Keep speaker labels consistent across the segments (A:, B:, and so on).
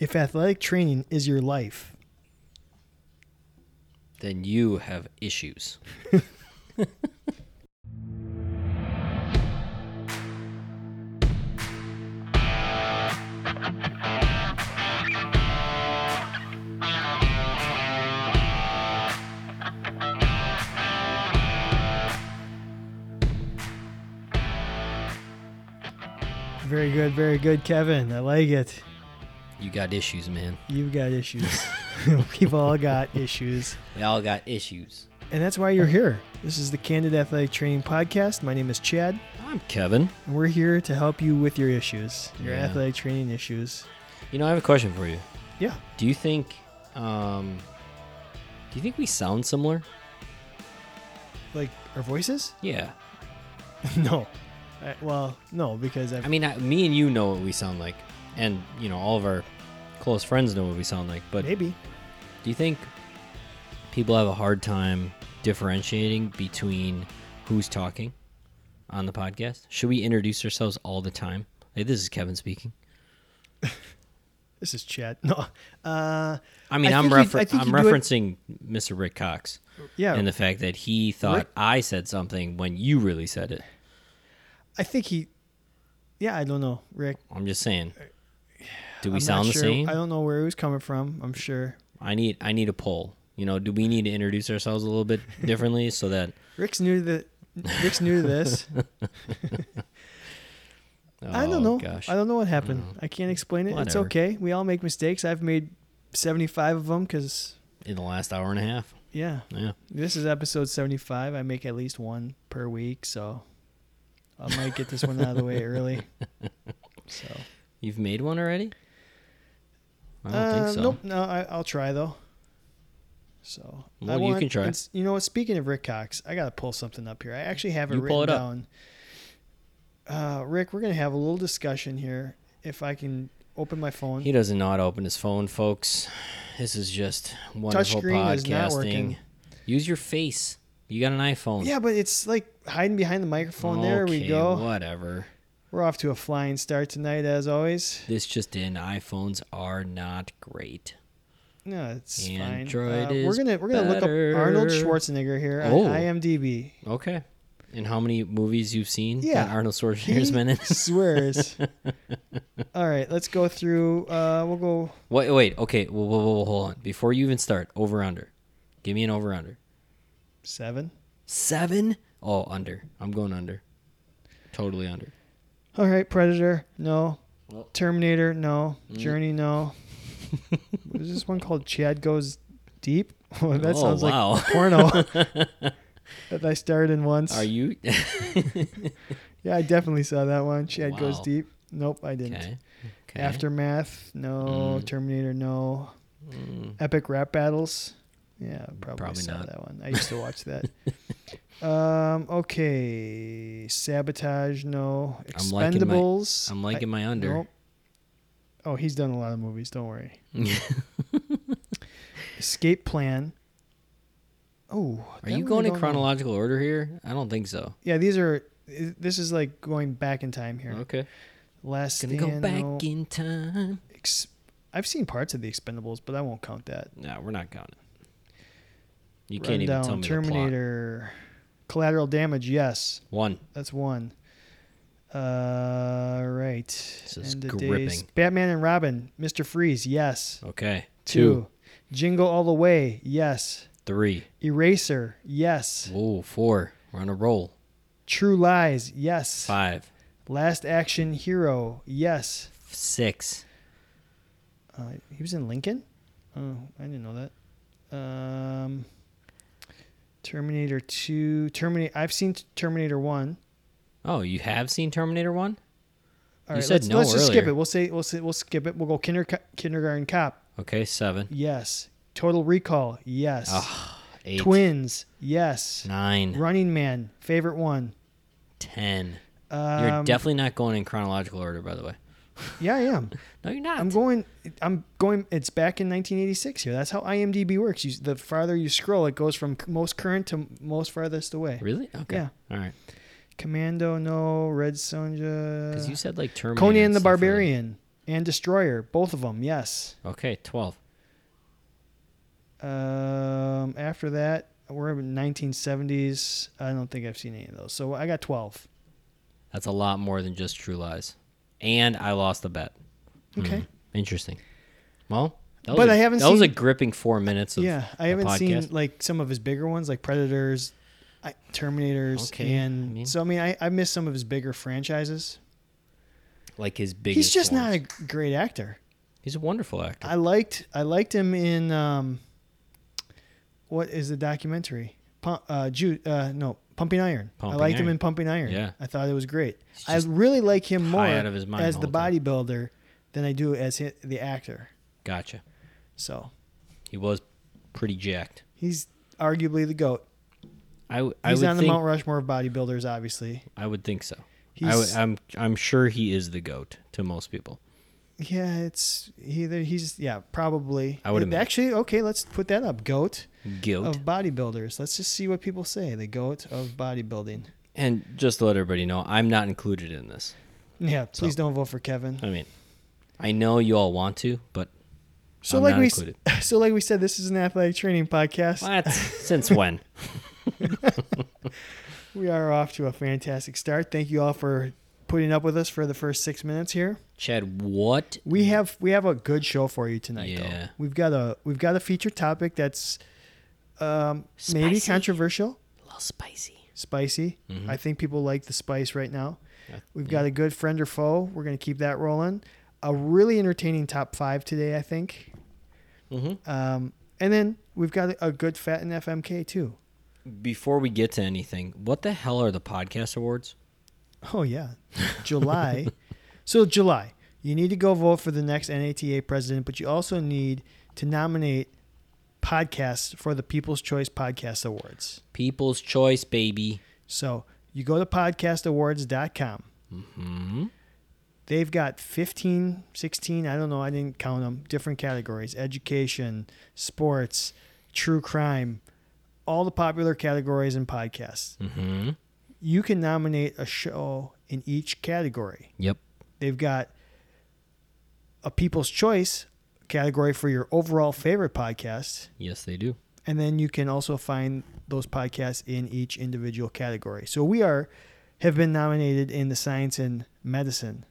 A: If athletic training is your life,
B: Then you have issues.
A: very good, very good, Kevin. I like it.
B: You got issues, man.
A: You've got issues. We've all got issues.
B: We all got issues.
A: And that's why you're here. This is the Candid Athletic Training Podcast. My name is Chad,
B: I'm Kevin.
A: and we're here to help you with your issues, your
B: Yeah.
A: athletic training issues.
B: You know, I have a question for you.
A: Yeah.
B: Do you think, um, do you think we sound similar?
A: Like our voices?
B: Yeah.
A: no. I, well, no, because I've,
B: I mean, I, me and you know what we sound like, and you know, all of our close friends know what we sound like. But
A: maybe.
B: do you think people have a hard time differentiating between who's talking on the podcast? Should we introduce ourselves all the time? Hey, this is Kevin speaking.
A: This is Chad. No. Uh,
B: I mean,
A: I
B: am refer- I'm
A: do it-
B: referencing Mr. Rick Cox
A: yeah.
B: and the fact that he thought
A: Rick-
B: I said something when you really said it.
A: I think he. Yeah, I don't know, Rick.
B: I'm just saying. Do we
A: I'm
B: sound the
A: sure.
B: same?
A: I don't know where he was coming from. I'm sure.
B: I need I need a poll. You know, do we need to introduce ourselves a little bit differently so that
A: Rick's new to the. Rick's new to this. I
B: Oh,
A: don't know.
B: Gosh.
A: I don't know what mm. happened. I can't explain it. It's okay. We all make mistakes. I've made 75 of them because,
B: In the last hour and a half.
A: yeah,
B: Yeah.
A: this is episode 75. I make at least one per week. So I might get this one out of the way early. So,
B: You've made one already? I don't
A: Uh,
B: think so.
A: Nope. No, I, I'll try though. So I
B: Well, you can try.
A: You know what? Speaking of Rick Cox, I got to pull something up here. I actually have it
B: You
A: written
B: it
A: down. Uh, Rick, we're gonna have a little discussion here. If I can open my phone.
B: He doesn't know how to open his phone, folks. This is just wonderful
A: Touchscreen is not
B: podcasting. Use your face. You got an iPhone.
A: Yeah, but it's like hiding behind the microphone. there we go.
B: Whatever.
A: We're off to a flying start tonight, as always.
B: This just in: iPhones are not great.
A: No, it's
B: Android
A: fine. Uh, we're gonna we're gonna look up Arnold Schwarzenegger here on
B: Oh.
A: IMDb.
B: Okay. And how many movies you've seen?
A: Yeah.
B: that Arnold Schwarzenegger's been in.
A: swears. All right, let's go through. Uh, we'll go.
B: Wait, wait. Okay. Well, well, well, hold on. Before you even start, over under. Give me an over under.
A: Seven.
B: Seven. Oh, under. I'm going under. Totally under.
A: All right, Predator, no. Terminator, no.
B: Mm.
A: Journey, no. is this one called? Chad Goes Deep? Oh, that
B: oh,
A: sounds
B: wow.
A: like porno that I starred in once.
B: Are you?
A: Yeah, I definitely saw that one. Chad Goes Deep. Nope, I didn't.
B: okay. okay.
A: Aftermath, no.
B: Mm.
A: Terminator, no.
B: Mm.
A: Epic Rap Battles. Yeah, probably,
B: Probably
A: saw
B: not.
A: that one. I used to watch that. um, okay. Sabotage, no.
B: I'm liking my-
A: Expendables.
B: I'm liking my under.
A: Nope. Oh, he's done a lot of movies. Don't worry. Escape Plan. Oh,
B: Are you going in
A: don't know.
B: chronological order here? I don't think so.
A: Yeah, these are. This is like going back in time here.
B: Okay.
A: Last
B: Gonna
A: Stand.
B: go back
A: no.
B: in time.
A: Ex- I've seen parts of the Expendables, but I won't count that.
B: No, we're not counting. You can't even
A: down
B: tell me
A: Terminator. Collateral Damage. Yes.
B: One.
A: that's one. Uh, right.
B: This is
A: End
B: gripping.
A: days. Batman and Robin. Mister Freeze. Yes.
B: Okay.
A: Two. Jingle All the Way. Yes.
B: Three.
A: Eraser. Yes.
B: Whoa. Four. We're on a roll.
A: True Lies. Yes.
B: Five.
A: Last Action Hero. Yes.
B: Six.
A: Uh, he was in Lincoln. Oh, I didn't know that. Um, Terminator Two. Terminator. I've seen Terminator One.
B: Oh, you have seen Terminator One?
A: All
B: You
A: right,
B: said
A: let's,
B: no
A: let's just skip it. We'll say we'll say we'll skip it. We'll go kinder, Kindergarten Cop.
B: Okay. Seven.
A: Yes. Total Recall. Yes.
B: Ah, eight.
A: Twins. Yes.
B: Nine.
A: Running Man. Favorite one.
B: Ten.
A: Um,
B: You're definitely not going in chronological order, by the way.
A: Yeah, I am.
B: No, you're not.
A: I'm going. I'm going. It's back in 1986 here. That's how IMDb works. You, the farther you scroll, it goes from most current to most farthest away.
B: really? Okay.
A: Yeah.
B: All right.
A: Commando, no. Red Sonja.
B: Because you said like Terminator.
A: Conan
B: and
A: the. Barbarian. and Destroyer, both of them. Yes.
B: Okay, 12.
A: Um, after that, we're in 1970s. I don't think I've seen any of those. So I got 12.
B: That's a lot more than just True Lies. And I lost the bet.
A: Okay.
B: Hmm, Interesting. Well, that was
A: But
B: a-
A: I haven't
B: That was a gripping four minutes of
A: Yeah, I haven't seen like some of his bigger ones, like Predators, I, Terminators,
B: Okay,
A: and
B: I mean-
A: so I mean, I, I missed some of his bigger franchises.
B: like his biggest.
A: He's just not a great actor.
B: He's a wonderful actor.
A: I liked I liked him in um, what is the documentary? Pump, uh, Ju- uh, no, Pumping Iron.
B: Pumping
A: I liked him in Pumping Iron.
B: Yeah.
A: I thought it was great. I really like him more
B: out of his mind
A: as
B: the
A: the
B: whole time.
A: bodybuilder than I do as hi- the actor.
B: Gotcha.
A: So
B: He was pretty jacked.
A: he's arguably the goat.
B: I, w- I
A: He's
B: would
A: on the
B: think.
A: Mount Rushmore of bodybuilders, obviously.
B: I would think so. I
A: He's,
B: would, I'm I'm sure he is the goat to most people.
A: Yeah, it's either he's yeah probably.
B: I would
A: actually okay. Let's put that up. Goat
B: Goat.
A: of bodybuilders. Let's just see what people say. The goat of bodybuilding.
B: and just to let everybody know, I'm not included in this.
A: Yeah, please
B: So-
A: don't vote for Kevin.
B: I mean, I know you all want to, but
A: So
B: I'm
A: like we
B: included.
A: so like we said, this is an athletic training podcast.
B: what? Since when?
A: We are off to a fantastic start. Thank you all for putting up with us for the first six minutes here.
B: Chad, what?
A: We have we have a good show for you tonight.
B: Yeah.
A: Though. We've got a we've got a feature topic that's um, maybe
B: Spicy.
A: controversial,
B: A little spicy.
A: spicy.
B: Mhm.
A: I think people like the spice right now. We've got a good friend or foe. We're going to keep that rolling. A really entertaining top five today, I think.
B: Mm-hmm.
A: Um, and then we've got a good fat and FMK too.
B: Before we get to anything, what the hell are the podcast awards?
A: Oh yeah, July. so July, you need to go vote for the next NATA president, but you also need to nominate podcasts for the People's Choice Podcast Awards.
B: People's Choice, baby.
A: So you go to podcastawards.com.
B: Mm-hmm.
A: They've got 15, 16, I don't know, I didn't count them, different categories education, sports, true crime, all the popular categories and podcasts.
B: Mm-hmm.
A: You can nominate a show in each category.
B: Yep.
A: They've got a People's Choice category for your overall favorite podcast.
B: Yes, they do.
A: And then you can also find those podcasts in each individual category. So we are have been nominated in the science and medicine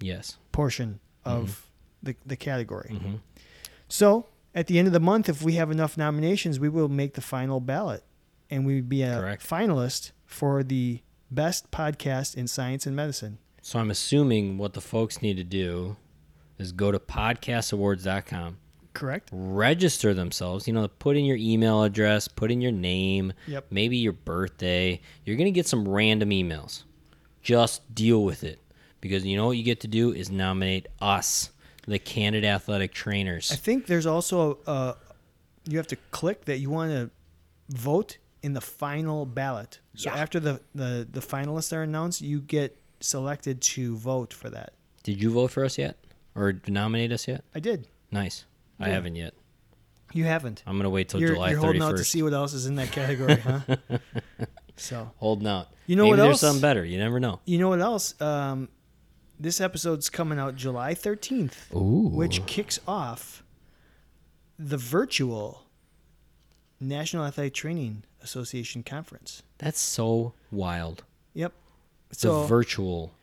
B: Yes.
A: portion of the, the category.
B: Mm-hmm.
A: So at the end of the month, if we have enough nominations, we will make the final ballot. And we would be a
B: Correct.
A: finalist for the best podcast in science and medicine.
B: So I'm assuming what the folks need to do is go to podcastawards.com,
A: Correct?
B: register themselves, you know, put in your email address, put in your name,
A: Yep.
B: maybe your birthday. You're going to get some random emails. Just deal with it. Because you know what you get to do is nominate us, the candid athletic trainers.
A: I think there's also uh, you have to click that you want to vote in the final ballot. So
B: Yeah.
A: after the, the the finalists are announced, you get selected to vote for that.
B: Did you vote for us yet? Or nominate us yet?
A: I did.
B: Nice. I haven't yet.
A: You haven't.
B: I'm going to wait till
A: you're
B: July
A: you're holding
B: 31st.
A: out to see what else is in that category, huh? so
B: holding out.
A: You know
B: Maybe
A: what
B: there's
A: else?
B: something better. You never know.
A: you know what else? Um, this episode's coming out July 13th,
B: Ooh.
A: which kicks off the virtual National Athletic Training Association conference.
B: That's so wild.
A: Yep.
B: It's
A: So
B: a virtual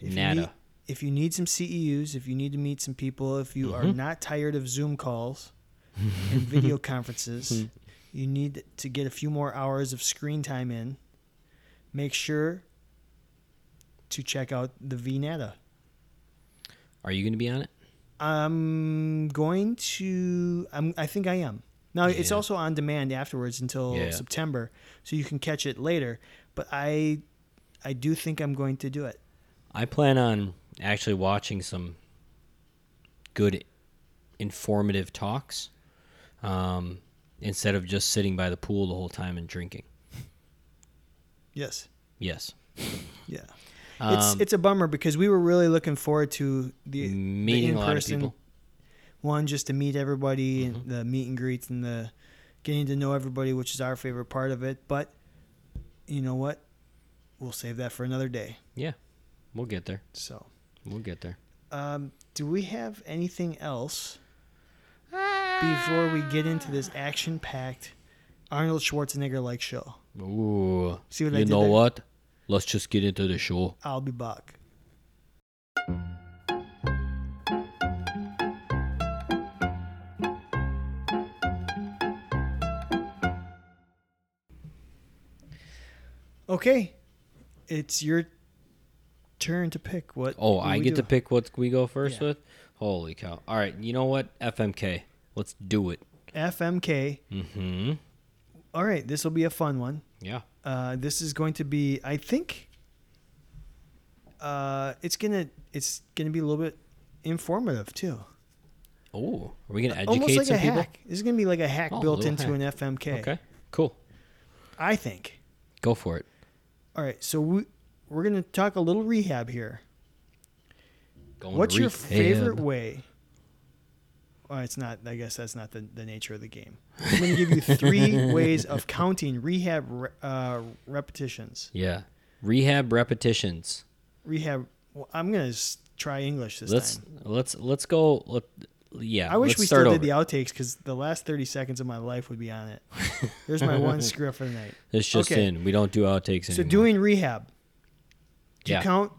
A: if you,
B: NATA.
A: need, if you need some CEUs, if you need to meet some people, if you are
B: Mhm.
A: not tired of Zoom calls and video conferences, you need to get a few more hours of screen time in. Make sure to check out the VNATA.
B: Are you going to be on it?
A: I'm going to. I'm, I think I am. Now it's also on demand afterwards until
B: Yeah.
A: September, so you can catch it later. But I, I do think I'm going to do it.
B: I plan on actually watching some good, informative talks um, instead of just sitting by the pool the whole time and drinking.
A: Yes.
B: Yes.
A: Yeah. It's
B: Um,
A: it's a bummer because we were really looking forward to the
B: meeting a lot of people.
A: One just to meet everybody
B: Mm-hmm.
A: and the meet and greets and the getting to know everybody, which is our favorite part of it. But you know what? We'll save that for another day.
B: Yeah. We'll get there.
A: So
B: We'll get there.
A: Um, do we have anything else before we get into this action-packed Arnold Schwarzenegger like show?
B: Ooh.
A: See what I
B: you
A: did
B: know
A: there?
B: what? Let's just get into the show.
A: I'll be back. Okay, it's your turn to pick. What?
B: Oh, I get
A: do.
B: to pick what we go first
A: Yeah.
B: with? Holy cow. All right, you know what? FMK. Let's do it.
A: FMK.
B: Mm-hmm.
A: All right, this will be a fun one.
B: Yeah.
A: Uh, this is going to be, I think, uh, it's gonna it's gonna be a little bit informative too.
B: Oh, are we going to educate
A: Almost like
B: some
A: a
B: people?
A: hack. This is gonna be like a hack
B: Oh,
A: built
B: little
A: into
B: hack.
A: an FMK.
B: Okay. Cool.
A: I think.
B: Go for it.
A: All right, so we we're gonna talk a little rehab here.
B: Going
A: What's your
B: rehab.
A: favorite way? Well, it's not. I guess that's not the, the nature of the game. I'm going to give you three ways of counting rehab re- uh, repetitions.
B: Yeah. Rehab repetitions.
A: Rehab. Well, I'm going to try English this
B: let's
A: time.
B: let's let's go let, yeah.
A: I wish we still
B: over.
A: did the outtakes because the last 30 seconds of my life would be on it. There's my one screw up for the night.
B: It's just
A: Okay.
B: in. We don't do outtakes anymore.
A: So
B: anymore.
A: doing rehab. Do you count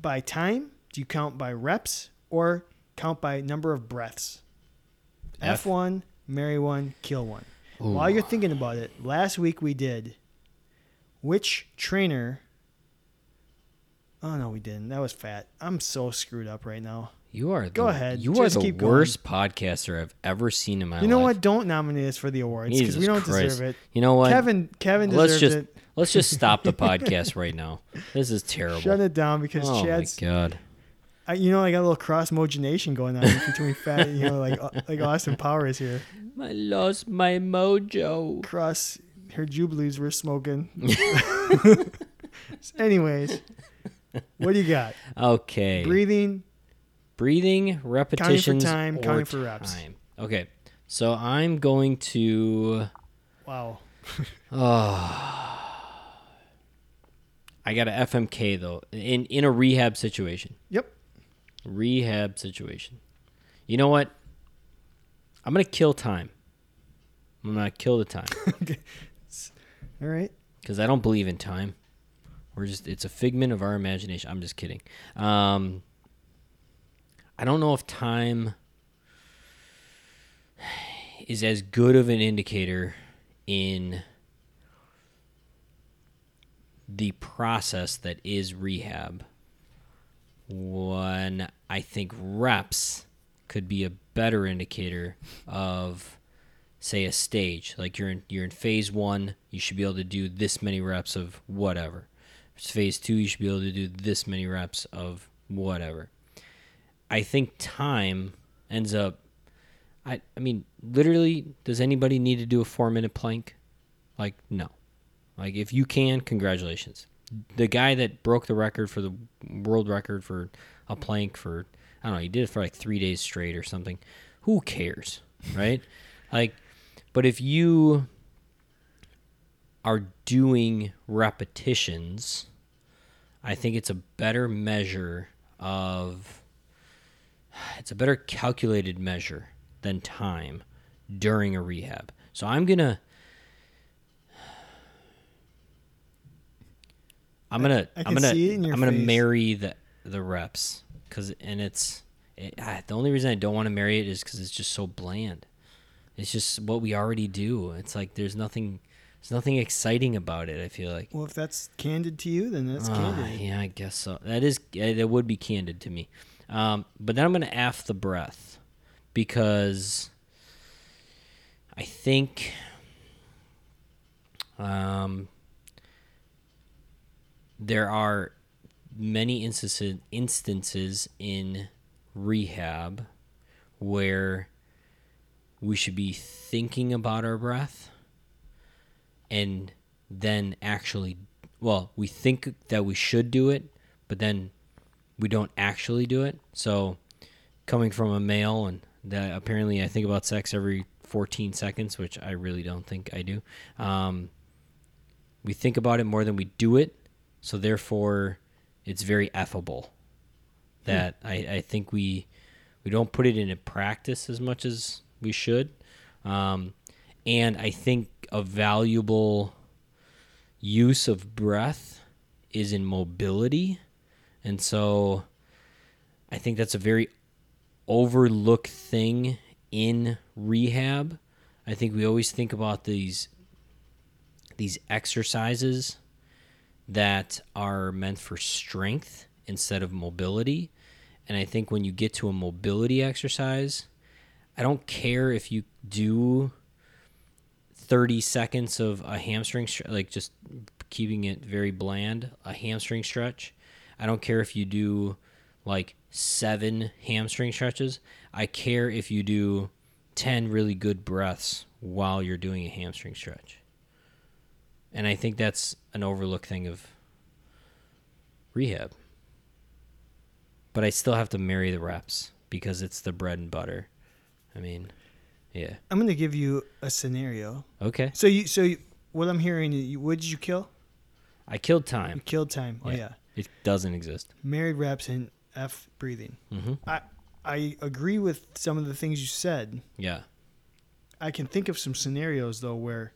A: by time? Do you count by reps or count by number of breaths?
B: F.
A: F1, marry one, kill one.
B: Ooh.
A: While you're thinking about it, last week we did which trainer Oh no, we didn't. That was fat. I'm so screwed up right now.
B: You are
A: Go
B: the,
A: ahead.
B: You
A: Just
B: are the
A: keep going.
B: worst podcaster I've ever seen in my life.
A: you know what? Don't nominate us for the awards because we don't
B: Christ.
A: deserve it.
B: You know what?
A: Kevin Kevin
B: let's just
A: it.
B: let's just stop the podcast right now. This is terrible.
A: Shut it down because
B: oh
A: Chad's
B: my god.
A: I, you know, I got a little cross mogination going on between fat, you know, like uh, like Austin Powers here.
B: I lost my mojo.
A: Cross, her jubilees were smoking. Anyways, what do you got?
B: Okay.
A: Breathing.
B: Breathing, repetitions,
A: time,
B: or
A: counting for reps.
B: time. Okay. So I'm going to
A: Wow.
B: I got a FMK though in in a rehab situation.
A: Yep.
B: Rehab situation. You know what? I'm gonna kill time. I'm gonna kill the time
A: All right.
B: because I don't believe in time. We're just it's a figment of our imagination. I'm just kidding. Um, I don't know if time is as good of an indicator in the process that is rehab when I think reps could be a better indicator of say a stage. Like you're in you're in phase 1 you should be able to do this many reps of whatever. Phase 2 you should be able to do this many reps of whatever I think time ends up I I mean literally does anybody need to do a 4 minute plank like no like if you can, congratulations. The guy that broke the record for the world record for a plank for I don't know, he did it for like 3 days straight or something. Who cares, right? like but if you are doing repetitions, I think it's a better measure of it's a better calculated measure than time during a rehab. So I'm going to I'm gonna
A: I
B: I'm gonna
A: see it in your
B: I'm gonna marry the the reps because and it's it, ah, the only reason I don't want to marry it is because it's just so bland. It's just what we already do. It's like there's nothing there's nothing exciting about it. I feel like.
A: Well, if that's candid to you, then that's
B: Ah,
A: candid.
B: yeah, I guess so. That is that would be candid to me. Um, but then I'm gonna f the breath because I think um, there are many instances instances in rehab where we should be thinking about our breath and then actually well we think that we should do it but then we don't actually do it so coming from a male and that apparently i think about sex every 14 seconds which i really don't think i do um, we think about it more than we do it so therefore it's very affable that I, I think we we don't put it into practice as much as we should. Um, and I think a valuable use of breath is in mobility. And so I think that's a very overlooked thing in rehab. I think we always think about these these exercises that are meant for strength instead of mobility. And I think when you get to a mobility exercise, I don't care if you do 30 seconds of a hamstring, like just keeping it very bland, a hamstring stretch. I don't care if you do like seven hamstring stretches. I care if you do 10 really good breaths while you're doing a hamstring stretch. And I think that's an overlooked thing of rehab. But I still have to marry the reps because it's the bread and butter. I mean, yeah.
A: I'm going to give you a scenario.
B: Okay.
A: So you, so you, what I'm hearing, you, what did you kill?
B: I killed
A: You
B: time.
A: killed time. Oh
B: Yeah. It doesn't exist.
A: married reps and F breathing.
B: hmm
A: I I agree with some of the things you said.
B: Yeah.
A: I can think of some scenarios though where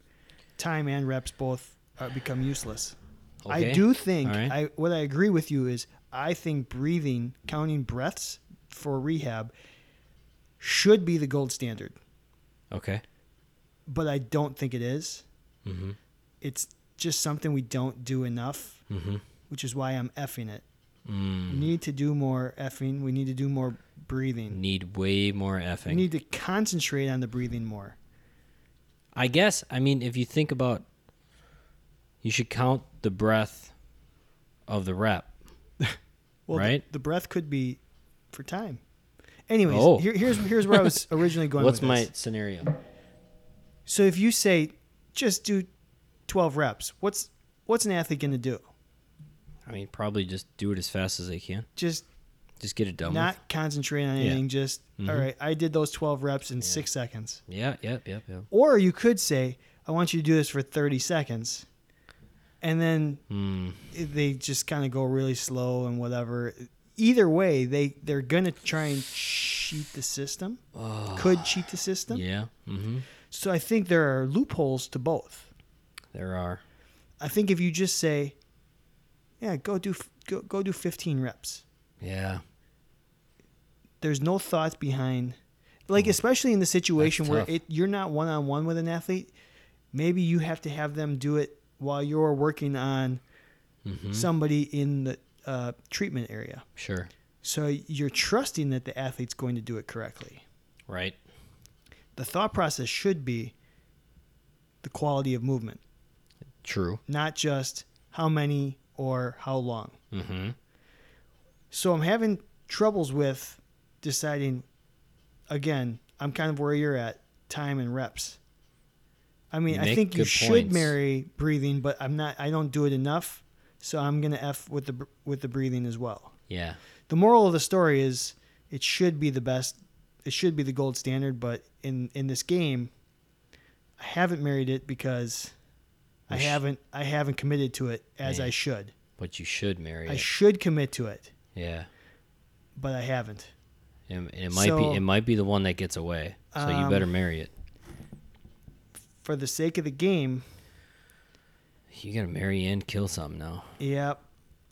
A: time and reps both uh, become useless. I do think
B: right.
A: I what I agree with you is I think breathing, counting breaths for rehab should be the gold standard,
B: Okay.
A: but I don't think it is.
B: hmm
A: It's just something we don't do enough,
B: hmm
A: which is why I'm effing it. We
B: Mm.
A: need to do more effing. We need to do more breathing.
B: Need way more effing.
A: We need to concentrate on the breathing more.
B: I guess. I mean, if you think about, you should count the breath of the rep.
A: Well, the-
B: Right?
A: The, breath could be for time. Anyways,
B: Oh.
A: here, here's here's where I was originally going.
B: What's
A: with
B: my
A: this.
B: scenario?
A: So if you say just do 12 reps, what's what's an athlete going to do?
B: I mean, probably just do it as fast as they can.
A: Just
B: Just get it done
A: not concentrate on
B: Yeah.
A: anything. Just
B: Mhm.
A: all right. I did those 12 reps in six seconds.
B: with. Yeah. Yep. Yep. Yep.
A: Or you could say, I want you to do this for 30 seconds, and then
B: Mm.
A: they just kind of go really slow and whatever. Either way, they they're gonna try and cheat the system.
B: Oh.
A: Could cheat the system.
B: Yeah. hmm
A: So I think there are loopholes to both.
B: There are.
A: I think if you just say, "Yeah, go do go go do 15 reps,"
B: Yeah.
A: there's no thought behind, like especially in the situation where
B: tough.
A: it you're not one on one with an athlete. Maybe you have to have them do it while you're working on
B: hmm
A: somebody in the uh, treatment area.
B: Sure.
A: So you're trusting that the athlete's going to do it correctly.
B: Right.
A: The thought process should be the quality of movement,
B: True.
A: not just how many or how long.
B: hmm
A: So I'm having troubles with deciding. Again, I'm kind of where you're at, time and reps. I mean, I think you should
B: points.
A: marry breathing, but I'm not. I don't do it enough, so I'm gonna f with the with the breathing as well.
B: Yeah.
A: The moral of the story is it should be the best. It should be the gold standard, but in in this game, I haven't married it because I
B: You
A: haven't I haven't committed to it as
B: Man.
A: I should.
B: But you should marry
A: I
B: it.
A: should commit to it,
B: yeah.
A: but I haven't.
B: And it might
A: So-
B: be it might be the one that gets away. So you
A: Um,
B: better marry it.
A: For the sake of the game,
B: You gotta marry and kill something now.
A: Yep.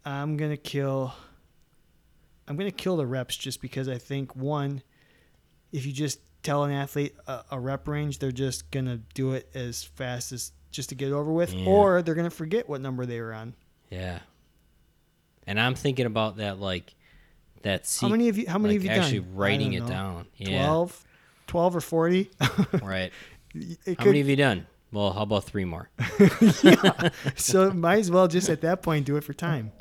A: I'm gonna kill I'm gonna kill the reps just because I think one, if you just tell an athlete a, a rep range, they're just gonna do it as fast as just to get it over with,
B: Yeah.
A: or they're gonna forget what number they were on.
B: Yeah. And I'm thinking about that like that
A: how many of you? How many
B: like
A: have you
B: actually
A: done?
B: Writing it
A: know.
B: down. Yeah.
A: 12? 12 or 40?
B: Right.
A: It
B: How
A: could-
B: many have you done? Well, how about three more?
A: so might as well just at that point do it for time.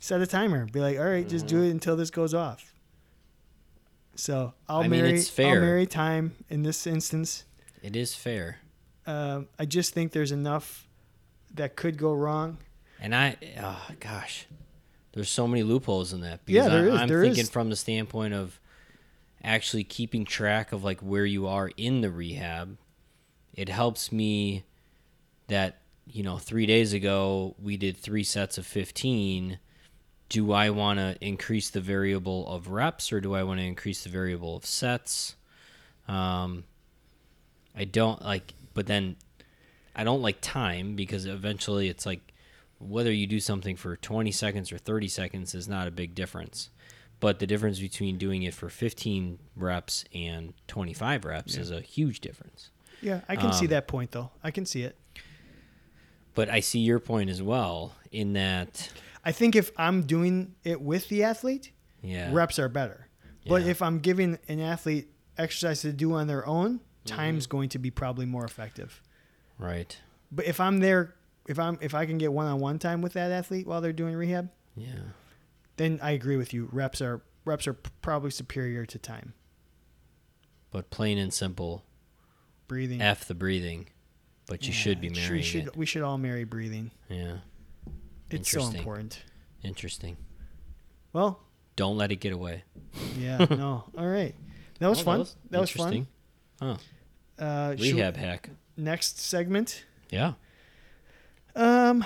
A: Set a timer. Be like, all right, just do mm-hmm. it until this goes off. So I'll
B: I mean,
A: marry. I'll marry time in this instance.
B: It is fair.
A: Um, I just think there's enough that could go wrong.
B: And I, oh gosh, there's so many loopholes in that.
A: Yeah, there
B: I,
A: is,
B: I'm
A: there
B: thinking
A: is.
B: from the standpoint of actually keeping track of like where you are in the rehab. It helps me that you know three days ago we did three sets of 15 do I want to increase the variable of reps or do I want to increase the variable of sets? Um, I don't like, but then I don't like time because eventually it's like whether you do something for 20 seconds or 30 seconds is not a big difference. But the difference between doing it for 15 reps and 25 reps is a huge difference.
A: Yeah, I can see
B: Um,
A: that point though. I can see it.
B: But I see your point as well in that,
A: I think if I'm doing it with the athlete,
B: yeah,
A: reps are better. But
B: Yeah.
A: if I'm giving an athlete exercise to do on their own. Time's mm-hmm. going to be probably more effective.
B: right,
A: But if I'm there, if I'm if I can get one on one time with that athlete while they're doing rehab,
B: yeah,
A: then I agree with you. Reps are reps are probably superior to time.
B: but plain and simple,
A: Breathing.
B: f the breathing. But you
A: Yeah,
B: should be
A: we
B: marrying
A: should,
B: it.
A: We should all marry breathing.
B: Yeah,
A: It's so important.
B: interesting.
A: Well,
B: Don't let it get away.
A: yeah, no. All right. That was
B: Oh,
A: fun. That was, fun.
B: interesting. Huh.
A: Uh,
B: Rehab hack.
A: next segment.
B: Yeah.
A: Um,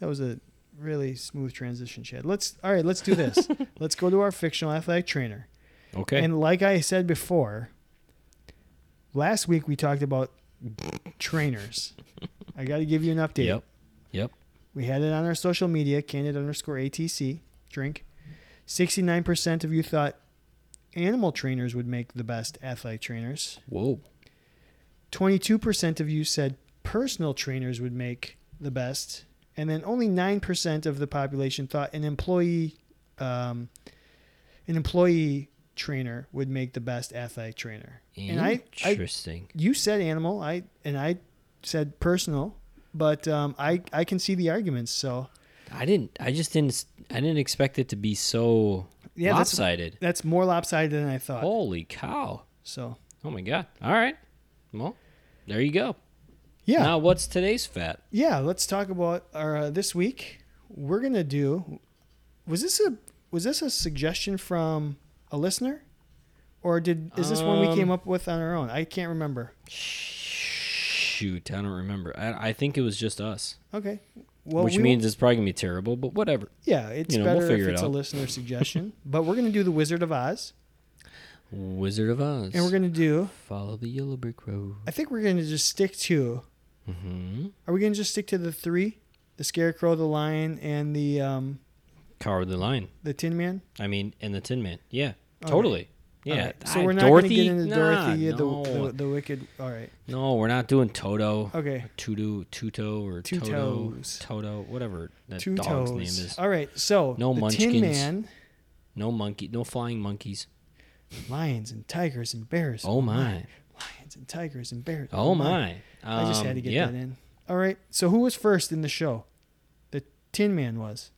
A: that was a really smooth transition, Chad. Let's all right. Let's do this. let's go to our fictional athletic trainer.
B: Okay.
A: And like I said before, last week we talked about trainers. I got to give you an update.
B: Yep. Yep.
A: We had it on our social media, candid underscore ATC drink. 69% of you thought animal trainers would make the best athletic trainers.
B: Whoa.
A: 22% of you said personal trainers would make the best. And then only 9% of the population thought an employee um, an employee trainer would make the best athletic trainer. And I, I
B: Interesting.
A: you said animal, I and I said personal, but um, I I can see the arguments. So
B: I, didn't. I just didn't. I didn't expect it to be so
A: yeah, that's
B: lopsided.
A: that's more lopsided than I thought.
B: Holy cow!
A: So
B: Oh my god! All right. Well, there you go.
A: yeah,
B: Now, what's today's fat?
A: yeah. Let's talk about our uh, this week. We're gonna do. Was this a was this a suggestion from a listener, or did is this one we
B: Um,
A: came up with on our own? I can't remember.
B: Shoot, I don't remember. I, I think it was just us,
A: Okay, well,
B: which
A: we-
B: means it's probably gonna be terrible. But whatever.
A: yeah, it's
B: you know, we'll
A: better
B: figure
A: if
B: it
A: it's a listener suggestion. but we're gonna do the Wizard of Oz,
B: Wizard of Oz.
A: and we're gonna do.
B: follow the yellow brick road.
A: I think we're gonna just stick to.
B: Mm-hmm.
A: Are we gonna just stick to the three? The Scarecrow, the Lion, and the um
B: Cowardly Lion.
A: the Tin Man.
B: I mean, and the Tin Man. Yeah, totally.
A: All
B: Yeah.
A: right. So
B: I-
A: we're not
B: Dorothy?
A: gonna get into Dorothy, the,
B: no.
A: the the Wicked. All right.
B: No, we're not doing Toto.
A: Okay.
B: Tutu, Tuto, or
A: Two
B: Toto,
A: toes.
B: Toto, whatever that dog's name is.
A: All right. So
B: No
A: the
B: munchkins.
A: Tin Man,
B: No monkey, no flying monkeys.
A: Lions and tigers and bears.
B: Oh my,
A: Lions and tigers and bears.
B: oh my.
A: I just had
B: Um,
A: to get
B: yeah.
A: that in. All right. So who was first in the show? The Tin Man was.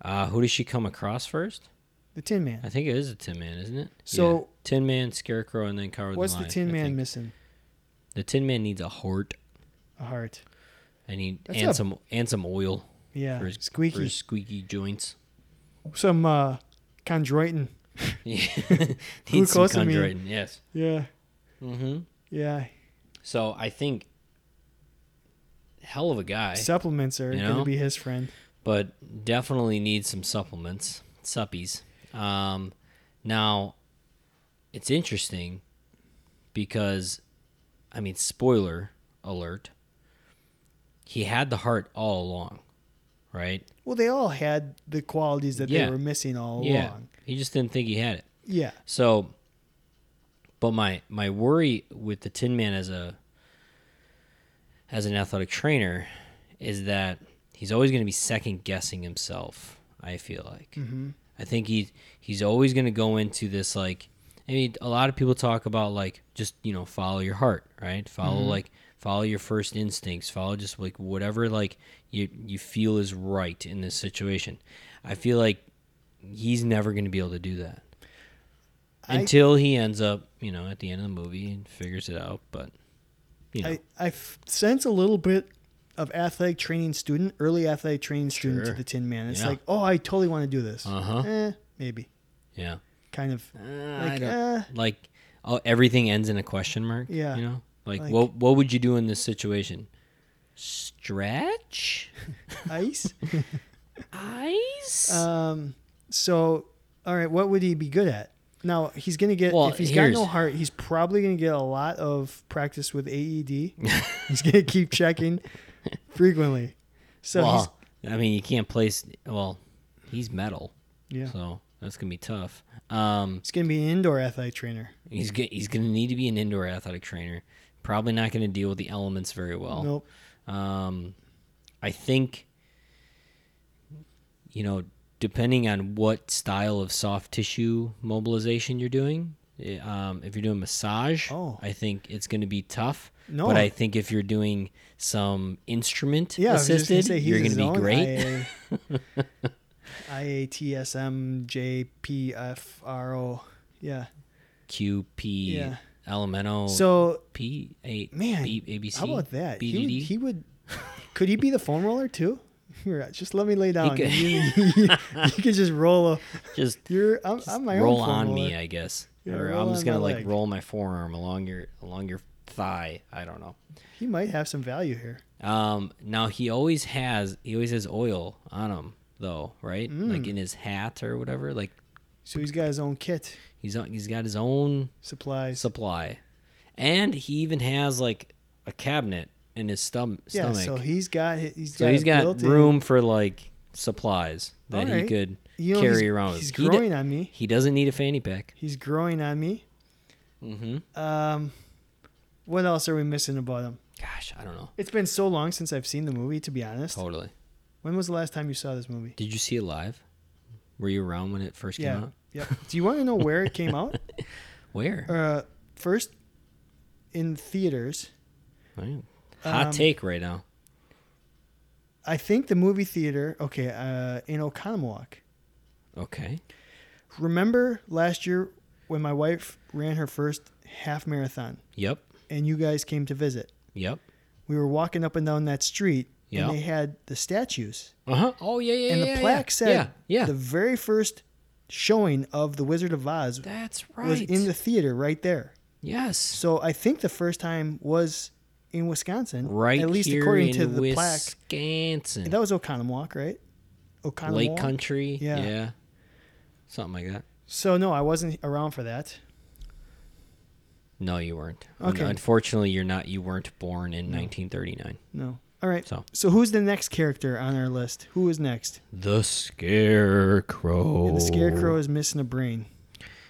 B: Uh, who does she come across first?
A: The Tin Man.
B: I think it is a Tin Man, isn't it?
A: So-
B: Yeah. Tin Man, Scarecrow, and then Cowardly
A: What's the
B: Lion,
A: Tin
B: I
A: Man
B: think.
A: missing?
B: The Tin Man needs a heart.
A: A heart.
B: I need
A: That's
B: and
A: a-
B: some and some oil
A: Yeah.
B: for his, for
A: Squeaky.
B: his squeaky joints.
A: Some uh, chondroitin.
B: Yeah, needs some chondroitin. Yes.
A: Yeah.
B: Mm-hmm.
A: Yeah.
B: So I think hell of a guy,
A: Supplements are
B: You
A: going to be his friend.
B: but definitely needs some supplements, suppies. Um, now it's interesting because, I mean, spoiler alert. He had the heart all along, right?
A: Well, they all had the qualities that
B: Yeah.
A: they were missing all
B: Yeah.
A: along.
B: He just didn't think he had it.
A: Yeah.
B: So, but my my worry with the Tin Man as a as an athletic trainer is that he's always going to be second guessing himself. I feel like
A: hmm
B: I think he he's always going to go into this like I mean a lot of people talk about like just you know follow your heart right follow
A: Mhm.
B: like follow your first instincts follow just like whatever like you you feel is right in this situation. I feel like he's never going to be able to do that
A: I-
B: until he ends up, you know, at the end of the movie and figures it out. But you know,
A: I sense a little bit of athletic training student, early athletic training student to the Tin Man. It's
B: Yeah.
A: like, oh, I totally want to do this.
B: uh huh,
A: Eh, maybe.
B: yeah,
A: Kind of.
B: Uh, I
A: Like, eh,
B: like. Oh, everything ends in a question mark.
A: Yeah.
B: you know, like,
A: Like-
B: what what would you do in this situation? Stretch?
A: ice.
B: Ice.
A: Um, so, all right, what would he be good at? Now he's gonna get
B: Well,
A: if he's got no heart, he's probably gonna get a lot of practice with AED. he's gonna keep checking frequently. So
B: well, I mean, you can't place. Well, he's metal,
A: yeah,
B: so that's gonna be tough. Um,
A: he's gonna be an indoor athletic trainer.
B: he's g- he's gonna need to be an indoor athletic trainer. Probably not gonna deal with the elements very well.
A: nope.
B: Um, I think, you know, depending on what style of soft tissue mobilization you're doing, eh, um, if you're doing massage,
A: Oh.
B: I think it's going to be tough.
A: No.
B: But I think if you're doing some instrument
A: Yeah, I
B: assisted, you're going to be great.
A: IA, IATSM Yeah.
B: Q, P,
A: Yeah.
B: Elemento,
A: So
B: P, A,
A: man,
B: B, ABC,
A: how about that? He would, he would. Could he be the foam roller too? Here, just let me lay down.
B: could-
A: You, you, you could just roll a.
B: Just
A: You're. I'm,
B: Just
A: I'm my
B: roll on
A: roller.
B: me, I guess.
A: Yeah,
B: or I'm just gonna like
A: leg.
B: roll my forearm along your along your thigh. I don't know.
A: He might have some value here.
B: Um, now he always has he always has oil on him though, right?
A: Mm.
B: Like in his hat or whatever. Like
A: So he's got his own kit,
B: he's on, he's got his own
A: supplies.
B: supply, and he even has like a cabinet in his stom-
A: yeah,
B: stomach.
A: so he's got he's
B: So
A: got
B: he's got room for like supplies that he could
A: You know,
B: carry around. with.
A: He's
B: He d-
A: growing on me.
B: He doesn't need a fanny pack.
A: He's growing on me.
B: Mm-hmm.
A: Um, what else are we missing about him?
B: Gosh, I don't know.
A: It's been so long since I've seen the movie. To be honest,
B: Totally.
A: when was the last time you saw this movie?
B: Did you see it live? Were you around when it first came
A: Yeah.
B: out?
A: Yep. Do you want to know where it came out?
B: Where?
A: Uh, first in theaters.
B: Right. Hot
A: um,
B: take right now.
A: I think the movie theater. Okay, uh, in Oconomowoc.
B: Okay.
A: Remember last year when my wife ran her first half marathon
B: Yep.
A: and you guys came to visit?
B: Yep.
A: We were walking up and down that street
B: Yeah.
A: and they had the statues.
B: Uh huh. Oh yeah, yeah.
A: and
B: yeah,
A: the plaque
B: yeah.
A: said
B: yeah, yeah.
A: the very first showing of The Wizard of Oz
B: That's right.
A: was in the theater right there.
B: yes.
A: So I think the first time was in Wisconsin.
B: Right
A: At least
B: here
A: according
B: in
A: to the plaque.
B: Wisconsin.
A: That was Oconomowoc, right? Oconomowoc.
B: Lake Country.
A: Yeah.
B: Yeah. Something like that.
A: So no, I wasn't around for that.
B: No, you weren't.
A: Okay.
B: Unfortunately, you're not. You weren't born in 1939.
A: No. All right.
B: So
A: So who's the next character on our list? Who is next?
B: the Scarecrow.
A: And the Scarecrow is missing a brain.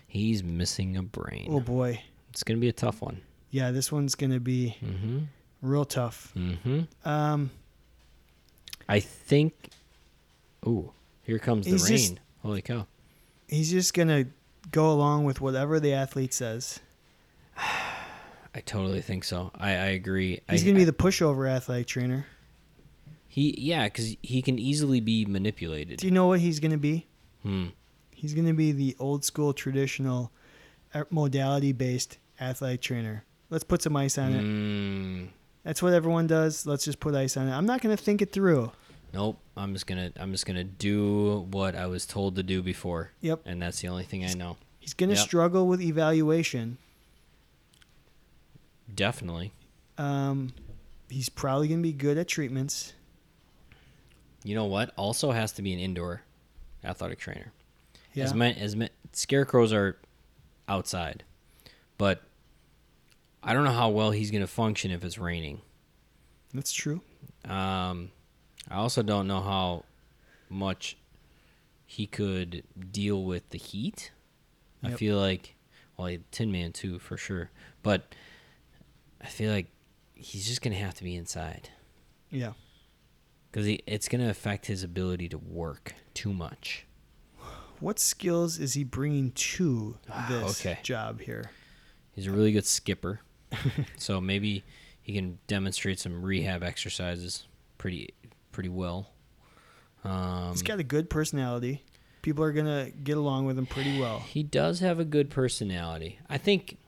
B: He's missing a brain.
A: Oh boy.
B: It's gonna be a tough one.
A: Yeah, this one's gonna be
B: Mm-hmm.
A: real tough.
B: Mm-hmm.
A: Um,
B: I think. Ooh, here comes the rain.
A: just-
B: Holy cow!
A: he's just gonna go along with whatever the athlete says.
B: I totally think so. I, I agree.
A: He's
B: I,
A: gonna be the pushover athletic trainer.
B: he yeah, because he can easily be manipulated.
A: Do you know what he's gonna be?
B: Hmm.
A: He's gonna be the old school traditional modality based athletic trainer. Let's put some ice on it.
B: Mm,
A: That's what everyone does. Let's just put ice on it. I'm not gonna think it through.
B: nope. I'm just gonna I'm just gonna do what I was told to do before,
A: Yep.
B: and that's the only thing I know.
A: He's gonna
B: Yep.
A: struggle with evaluation.
B: Definitely.
A: Um, he's probably gonna be good at treatments.
B: You know what? Also has to be an indoor athletic trainer.
A: Yeah.
B: As many as ma- scarecrows are outside, but I don't know how well he's going to function if it's raining.
A: That's true.
B: Um, I also don't know how much he could deal with the heat. I feel like, well, he- Tin Man too for sure, but I feel like he's just going to have to be inside
A: Yeah.
B: because it's going to affect his ability to work too much.
A: What skills is he bringing to this
B: Okay.
A: job here?
B: He's a really good skipper, so maybe he can demonstrate some rehab exercises pretty pretty well. Um,
A: He's got a good personality. People are gonna get along with him pretty well.
B: he does have a good personality. I think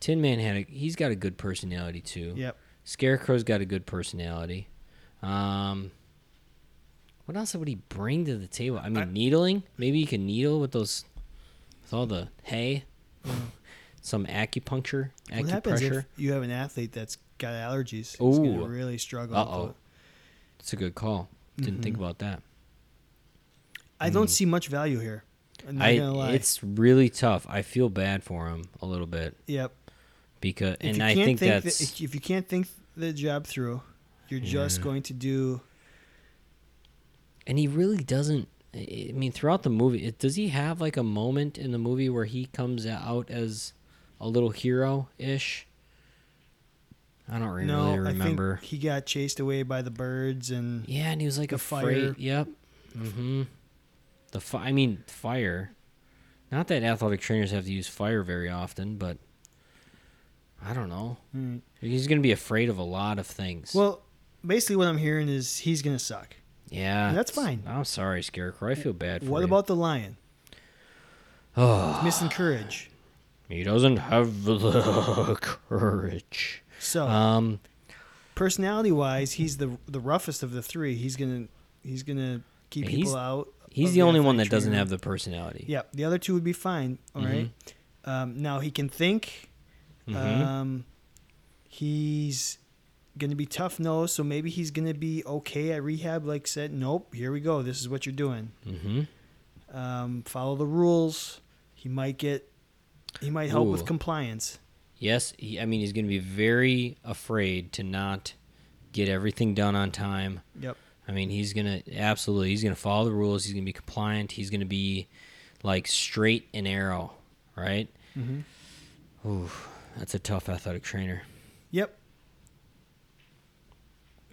B: Tin Man had a, he's got a good personality too.
A: Yep.
B: Scarecrow's got a good personality. Um, what else would he bring to the table? I mean,
A: I-
B: needling. Maybe he can needle with those, with all the hay. Some acupuncture,
A: What happens if you have an athlete that's got allergies? Gonna really struggle.
B: Uh-oh.
A: it.
B: That's a good call. Didn't think
A: Mhm.
B: about that.
A: I don't see much value here.
B: I it's really tough. I feel bad for him a little bit
A: yep.
B: because,
A: If
B: and I think,
A: that-
B: that's
A: if you can't think the job through, you're just going to do.
B: and he really doesn't. I I mean, throughout the movie, it, does he have like a moment in the movie where he comes out as a little hero ish? I don't really
A: no,
B: remember.
A: I think he got chased away by the birds and
B: Yeah, and he was like a
A: fire.
B: Yep. Mm-hmm. The fi- I mean fire. Not that athletic trainers have to use fire very often, but I don't know.
A: Mm.
B: He's gonna be afraid of a lot of things.
A: well, basically what I'm hearing is he's gonna suck.
B: yeah,
A: that's fine.
B: I'm sorry, Scarecrow. I feel bad for
A: What
B: you.
A: about the lion?
B: Oh,
A: He's missing courage.
B: He doesn't have the courage.
A: So
B: Um,
A: personality wise, he's the the roughest of the three. He's gonna he's gonna keep people
B: he's-
A: out.
B: he's
A: of
B: the only one that doesn't have the personality.
A: Yeah, the other two would be fine. All right.
B: Mhm.
A: Um, now he can think.
B: Mm-hmm.
A: Um, he's going to be tough no so maybe he's going to be okay at rehab. Like said, nope, here we go. This is what you're doing.
B: mm-hmm.
A: Um, follow the rules. He might get. He might help
B: Ooh.
A: with compliance.
B: Yes, he, I mean he's going to be very afraid to not get everything done on time.
A: Yep.
B: I mean he's going to absolutely he's going to follow the rules. He's going to be compliant. He's going to be like straight and arrow, right?
A: Mm-hmm.
B: Ooh, that's a tough athletic trainer.
A: Yep.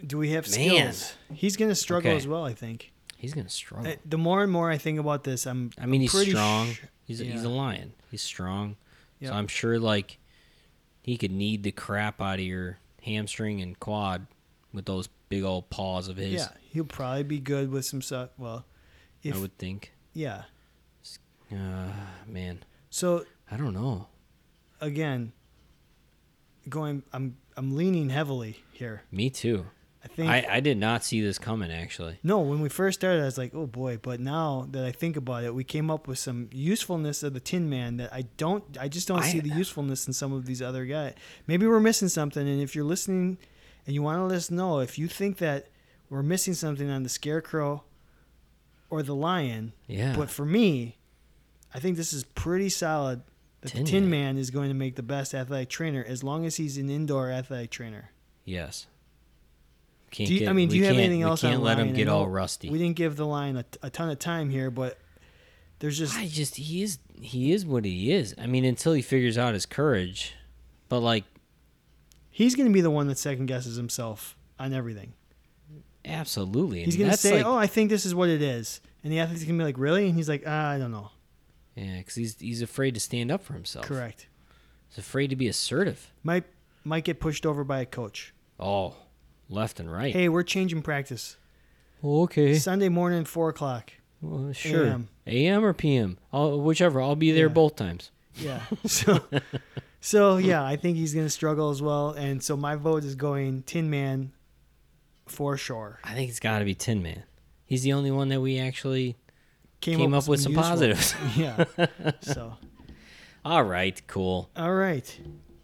A: Do we have
B: Man.
A: skills? He's going to struggle
B: Okay.
A: as well. I think.
B: He's going to struggle.
A: The more and more I think about this, I'm.
B: I mean
A: I'm
B: he's
A: pretty
B: strong.
A: sh-
B: he's he's
A: yeah.
B: a lion. He's strong.
A: Yep.
B: So I'm sure like he could knead the crap out of your hamstring and quad with those big old paws of his.
A: Yeah, he'll probably be good with some stuff. Well, if
B: I would think.
A: yeah.
B: Uh, man,
A: So
B: I don't know.
A: again, going, I'm I'm leaning heavily here.
B: Me too.
A: I think
B: I, I did not see this coming actually.
A: no. When we first started, I was like, oh boy. But now that I think about it, we came up with some usefulness of the Tin Man that I don't. I just don't
B: I-
A: see the usefulness in some of these other guys. Maybe we're missing something. And if you're listening, and you want to let us know if you think that we're missing something on the Scarecrow or the Lion,
B: Yeah.
A: But for me, I think this is pretty solid. That
B: Tin
A: the Tin
B: Man.
A: Man is going to make the best athletic trainer as long as he's an indoor athletic trainer.
B: yes. Can't
A: you,
B: get,
A: I mean, do you have anything else
B: We can't let him get all rusty.
A: We didn't give the line a, a ton of time here, but there's just
B: I just he is he is what he is. I mean, until he figures out his courage. But like
A: he's going to be the one that second guesses himself on everything.
B: absolutely.
A: He's going to say,
B: like,
A: "Oh, I think this is what it is," and the athlete's going to be like, "Really?" And he's like, ah, "I don't know."
B: Yeah, because he's he's afraid to stand up for himself.
A: Correct.
B: He's afraid to be assertive.
A: Might might get pushed over by a coach.
B: Oh, left and right.
A: Hey, we're changing practice.
B: Okay.
A: Sunday morning, four o'clock.
B: Well, sure.
A: AM.
B: AM or PM, I'll, whichever. I'll be there
A: Yeah.
B: both times.
A: Yeah. So, so yeah, I think he's going to struggle as well. And so my vote is going Tin Man for sure.
B: I think it's got to be Tin Man. He's the only one that we actually
A: Came,
B: came, up, with some
A: useful-
B: positives.
A: yeah. So,
B: All right, cool.
A: all right.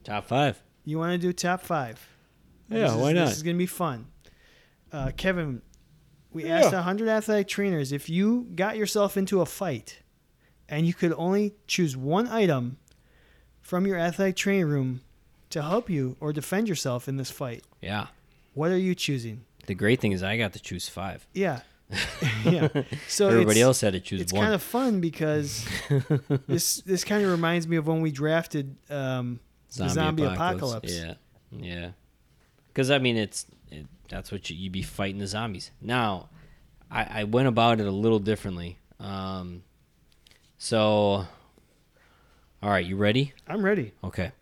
B: Top five.
A: You want to do top five?
B: Yeah,
A: This is-
B: why not?
A: This is going to be fun. Uh, Kevin, we
B: Yeah.
A: asked 100 athletic trainers if you got yourself into a fight and you could only choose one item from your athletic training room to help you or defend yourself in this fight,
B: Yeah.
A: what are you choosing?
B: The great thing is I got to choose five.
A: Yeah. yeah. So
B: Everybody else had to choose one.
A: it's
B: one.
A: kind of fun because this this kind of reminds me of when we drafted um, the zombie apocalypse.
B: Yeah, yeah. Because I mean, it's it, that's what you, you'd be fighting the zombies. Now, I, I went about it a little differently. Um, so, all right, you ready?
A: I'm ready.
B: Okay.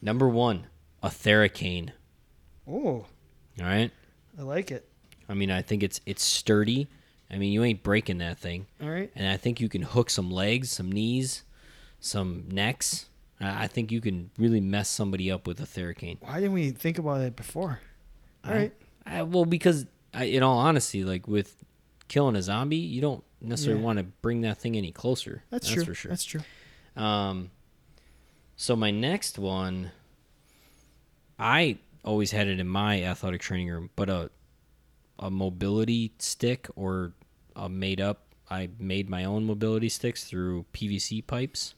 B: Number one, a Theracane.
A: Oh,
B: All right.
A: I like it.
B: I mean, I think it's it's sturdy. I mean, you ain't breaking that thing.
A: All right.
B: and I think you can hook some legs, some knees, some necks. I I think you can really mess somebody up with a Theracane.
A: Why didn't we think about it before? All
B: I-
A: right.
B: I, well, because I, in all honesty, like with killing a zombie, you don't necessarily
A: Yeah.
B: want to bring that thing any closer.
A: That's, true.
B: for sure.
A: That's true.
B: Um, so my next one, I always had it in my athletic training room, but a a mobility stick or a made up I made my own mobility sticks through PVC pipes.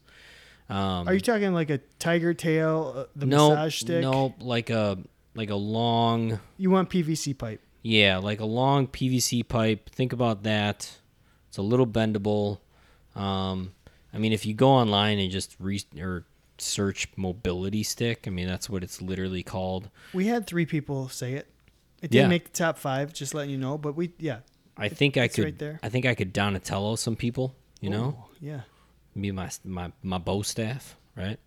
B: Um,
A: Are you talking like a tiger tail, uh, the
B: no,
A: massage stick?
B: no, like a like a long,
A: You want PVC pipe.
B: yeah, like a long PVC pipe. Think about that. It's a little bendable. Um, I mean, if you go online and just re- or search mobility stick, I mean that's what it's literally called.
A: We had three people say it. It didn't
B: Yeah.
A: make the top five, just letting you know. But we, yeah,
B: I think I could.
A: right.
B: I think I could Donatello some people. You know,
A: yeah.
B: Be my my my bow staff, right?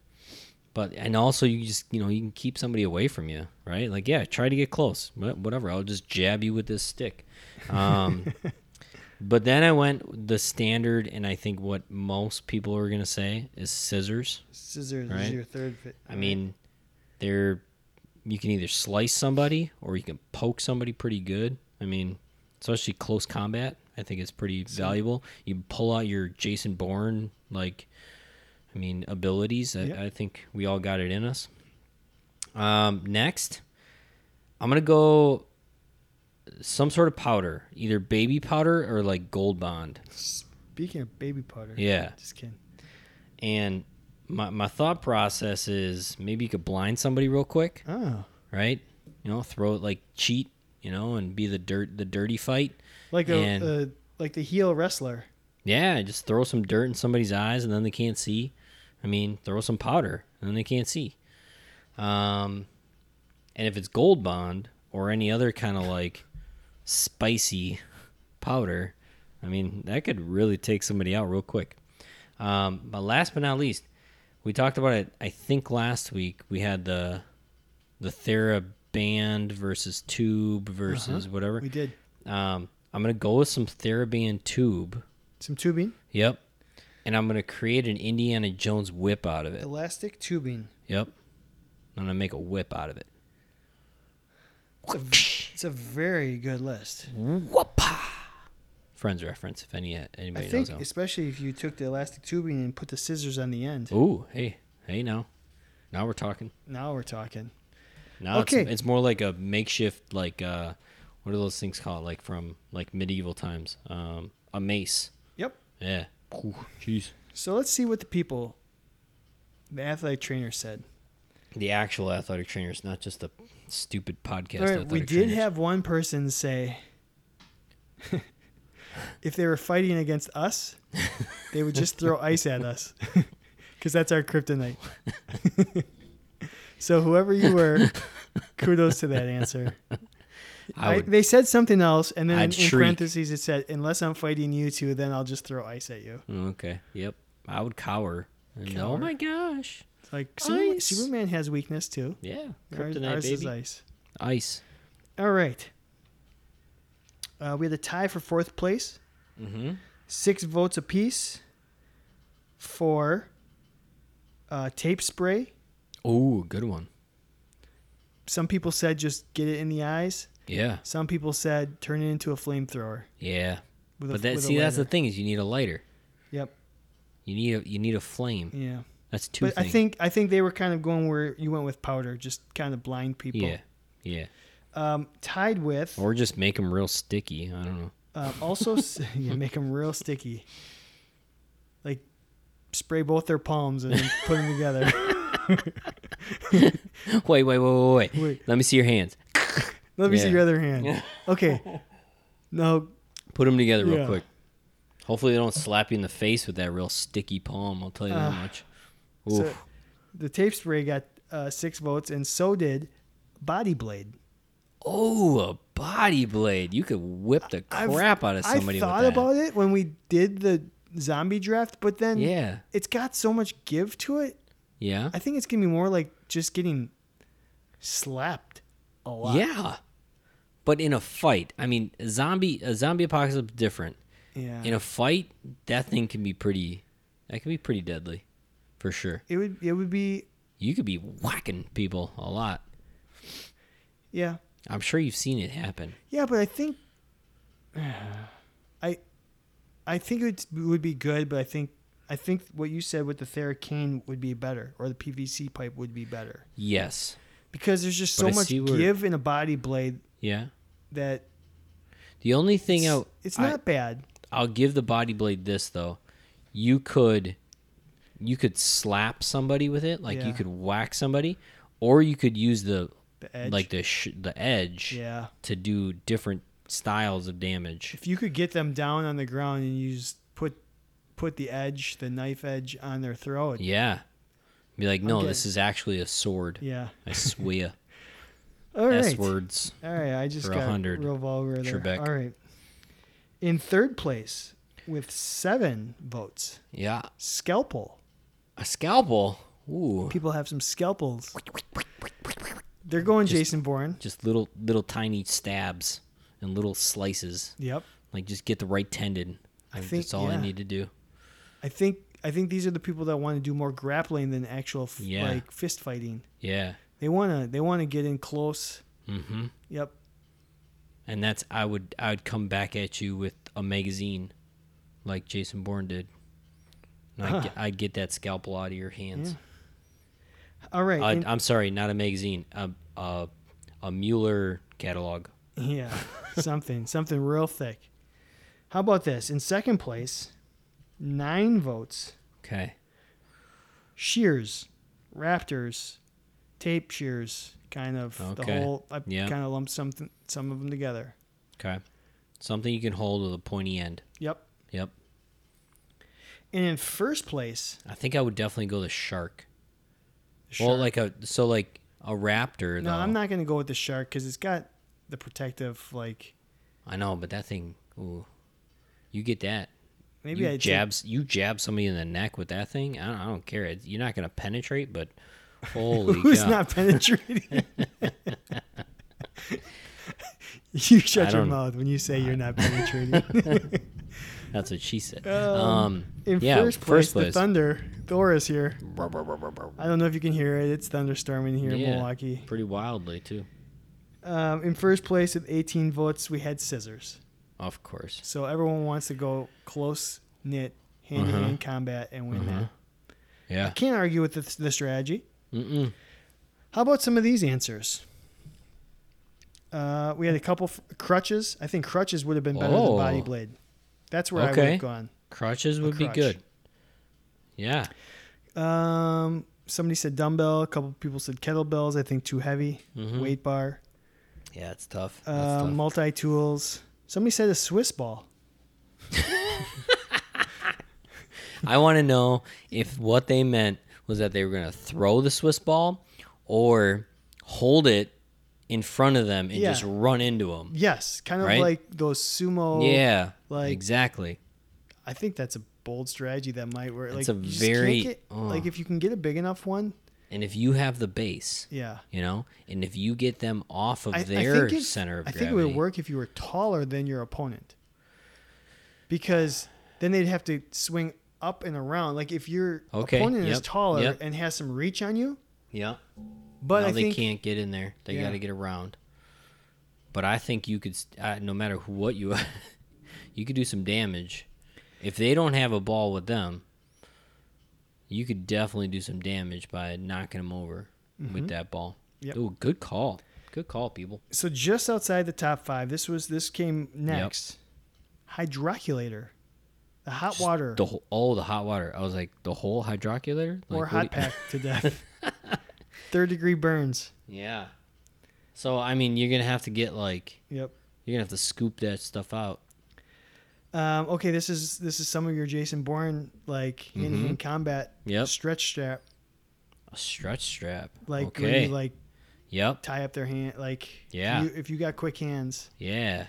B: But and also you just you know you can keep somebody away from you, right? Like yeah, try to get close, whatever. I'll just jab you with this stick. Um, but then I went the standard, and I think what most people are gonna say is scissors.
A: Scissors
B: Right.
A: is your third fit.
B: I mean, they're you can either slice somebody or you can poke somebody pretty good. I mean, especially close combat, I think it's pretty valuable. You pull out your Jason Bourne like, I mean, abilities. I,
A: Yep.
B: I think we all got it in us. Um, next, I'm gonna go some sort of powder, either baby powder or like Gold Bond.
A: Speaking of baby powder.
B: Yeah.
A: Just kidding.
B: And my my thought process is maybe you could blind somebody real quick.
A: Oh,
B: right? You know, throw it like cheat, you know, and be the dirt the dirty fight.
A: like a,
B: And-
A: uh, like the heel wrestler.
B: Yeah, just throw some dirt in somebody's eyes and then they can't see. I mean, throw some powder and then they can't see. Um, and if it's Gold Bond or any other kind of like spicy powder, I mean, that could really take somebody out real quick. Um, but last but not least, we talked about it. I think last week we had the the TheraBand versus Tube versus whatever.
A: We did
B: Um, I'm gonna go with some TheraBand Tube.
A: Some tubing,
B: Yep. And I'm gonna create an Indiana Jones whip out of it.
A: elastic tubing.
B: Yep. I'm gonna make a whip out of it.
A: It's a, it's a very good list.
B: Whoopah! Friends reference if any anybody I
A: think,
B: knows.
A: especially if you took the elastic tubing and put the scissors on the end.
B: Ooh, hey, hey, now, now we're talking.
A: Now we're talking.
B: Now
A: Okay.
B: it's, it's more like a makeshift, like uh, what are those things called? Like from like medieval times. Um, a mace.
A: Yep.
B: Yeah. Ooh, Jeez.
A: So let's see what the people, the athletic trainer said.
B: The actual athletic trainers, not just the stupid podcast.
A: All right,
B: athletic
A: we did
B: trainers.
A: have one person say if they were fighting against us, they would just throw ice at us because that's our kryptonite. so whoever you were, kudos to that answer.
B: I
A: I they said something else, and then
B: I'd
A: in
B: shriek.
A: parentheses it said, "Unless I'm fighting you two, then I'll just throw ice at you."
B: Okay. Yep. I would cower. And,
A: Cower.
B: Oh my gosh.
A: It's like Superman. Superman has weakness too.
B: Yeah.
A: Ours,
B: Kryptonite
A: ours is
B: baby.
A: ice.
B: Ice.
A: All right. Uh, we had a tie for fourth place.
B: Mm-hmm.
A: six votes apiece for uh, tape spray.
B: Oh, good one.
A: Some people said just get it in the eyes.
B: Yeah.
A: Some people said turn it into a flamethrower.
B: Yeah.
A: With
B: But
A: a,
B: that see, that's the thing is you need a lighter.
A: Yep.
B: You need a you need a flame.
A: Yeah.
B: That's two
A: but
B: things.
A: I think I think they were kind of going where you went with powder, just kind of blind people.
B: Yeah. Yeah.
A: Um, tied with
B: Or just make them real sticky. I don't know.
A: uh, also yeah, make them real sticky. Like spray both their palms and put them together.
B: wait, wait, wait, wait, wait.
A: Wait,
B: Let me see your hands.
A: Let me see your other hand. Okay. No,
B: Put them together real
A: Yeah.
B: quick. Hopefully they don't slap you in the face with that real sticky palm. I'll tell you that
A: Ah.
B: much.
A: So
B: Oof.
A: the tape spray got uh, six votes, and so did Body Blade.
B: oh, a body blade. You could whip the
A: I've-
B: crap out of somebody with that.
A: I thought
B: with that.
A: about it when we did the zombie draft, but then
B: yeah.
A: it's got so much give to it.
B: Yeah.
A: I think it's gonna be more like just getting slapped a lot.
B: Yeah. But in a fight, I mean, a zombie a zombie apocalypse is different.
A: yeah.
B: In a fight, that thing can be pretty that can be pretty deadly. For sure.
A: it would it would be
B: You could be whacking people a lot.
A: yeah
B: I'm sure you've seen it happen.
A: yeah, but I think I I think it would be good, but I think I think what you said with the Theracane would be better, or the PVC pipe would be better.
B: Yes.
A: because there's just so much give in a body blade
B: Yeah.
A: That
B: The only thing
A: it's,
B: I
A: it's
B: I-
A: not bad.
B: I'll give the body blade this though. You could you could slap somebody with it, like
A: Yeah.
B: you could whack somebody, or you could use the
A: The edge.
B: like the sh- the edge
A: yeah.
B: to do different styles of damage.
A: If you could get them down on the ground and you just put put the edge, the knife edge on their throat.
B: Yeah. Be like, no, this is actually a sword.
A: Yeah.
B: I swear.
A: All right.
B: S words.
A: All right. I just
B: For
A: got
B: hundred.
A: real vulgar there.
B: Trebek.
A: All right. In third place with seven votes,
B: Yeah.
A: scalpel.
B: A scalpel. Ooh.
A: People have some scalpels. They're going Jason Bourne.
B: Just little little tiny stabs and little slices.
A: Yep.
B: Like just get the right tendon.
A: I think-
B: that's all I
A: yeah.
B: need to do.
A: I think I think these are the people that want to do more grappling than actual f-
B: Yeah.
A: like fist fighting.
B: Yeah.
A: They wanna they wanna get in close.
B: Mm-hmm.
A: Yep.
B: And that's I would I would come back at you with a magazine, like Jason Bourne did. And I'd, get, I'd get that scalpel out of your hands.
A: All right.
B: Uh,
A: in-
B: I'm sorry, not a magazine. A a, a Mueller catalog.
A: Yeah, something, something real thick. How about this? In second place, nine votes.
B: Okay.
A: Shears, Raptors, tape shears, kind of the whole. I
B: Yeah.
A: kind of lumped something, some of them together.
B: Okay. Something you can hold with a pointy end.
A: Yep.
B: Yep.
A: And in first place,
B: I think I would definitely go the shark.
A: the
B: Well, like a so like a raptor.
A: no,
B: though.
A: I'm not going to go with the shark because it's got the protective. Like
B: I know, but that thing. Ooh, you get that.
A: maybe
B: you
A: I
B: jabs. You jab somebody in the neck with that thing. I don't, I don't care. You're not gonna penetrate, but holy
A: Who's
B: cow!
A: not penetrating? you shut your mouth when you say you're not penetrating.
B: That's what she said.
A: Um,
B: Um,
A: In
B: yeah,
A: first place,
B: first place.
A: the thunder. Thor is here. I don't know if you can hear it. It's thunderstorming here in Milwaukee.
B: pretty wildly too.
A: Um, in first place with 18 votes, we had scissors.
B: Of course.
A: So everyone wants to go close knit, hand to hand combat and win
B: Uh-huh.
A: that.
B: Yeah.
A: I can't argue with the, the strategy.
B: Mm-mm.
A: How about some of these answers? Uh, we had a couple f- crutches. I think crutches would have been better
B: Oh.
A: than body blade. That's where I would
B: Okay.
A: have gone.
B: Crutches would be good. Yeah.
A: Um, somebody said dumbbell. A couple people said kettlebells. I think too heavy.
B: Mhm.
A: Weight bar.
B: Yeah, it's tough.
A: Uh,
B: tough.
A: multi tools. Somebody said a Swiss ball.
B: I want to know if what they meant was that they were going to throw the Swiss ball or hold it in front of them and
A: Yeah.
B: just run into them.
A: Yes, kind of
B: Right?
A: like those sumo.
B: yeah,
A: like-
B: exactly.
A: I think that's a bold strategy that might work.
B: It's
A: like
B: a
A: you just can't
B: very-
A: get-
B: oh.
A: like if you can get a big enough one.
B: And if you have the base,
A: Yeah.
B: you know, and if you get them off of
A: I, I
B: their
A: think if-
B: center of
A: I
B: gravity,
A: think it would work if you were taller than your opponent. Because then they'd have to swing up and around. Like if your
B: Okay,
A: opponent is taller
B: yep.
A: and has some reach on you,
B: Yeah,
A: but
B: no, they
A: think
B: can't get in there. They
A: Yeah.
B: got to get around. But I think you could, uh, no matter who- what you, you could do some damage. If they don't have a ball with them, you could definitely do some damage by knocking them over with that ball.
A: Mm-hmm. Yep.
B: Ooh, good call. Good call, people.
A: so just outside the top five. This was this came next. Hydroculator, the hot water
B: The whole, oh, the hot water. I was like, the whole hydroculator? Like,
A: or hot pack to death. Third degree burns.
B: Yeah. So I mean, you're gonna have to get like
A: Yep.
B: you're gonna have to scoop that stuff out.
A: Um, okay, this is this is some of your Jason Bourne like hand to hand combat
B: Mm-hmm. Yep.
A: stretch strap,
B: A stretch strap.
A: like
B: okay.
A: you like
B: yep.
A: tie up their hand, like
B: Yeah.
A: If you, if you got quick hands,
B: Yeah.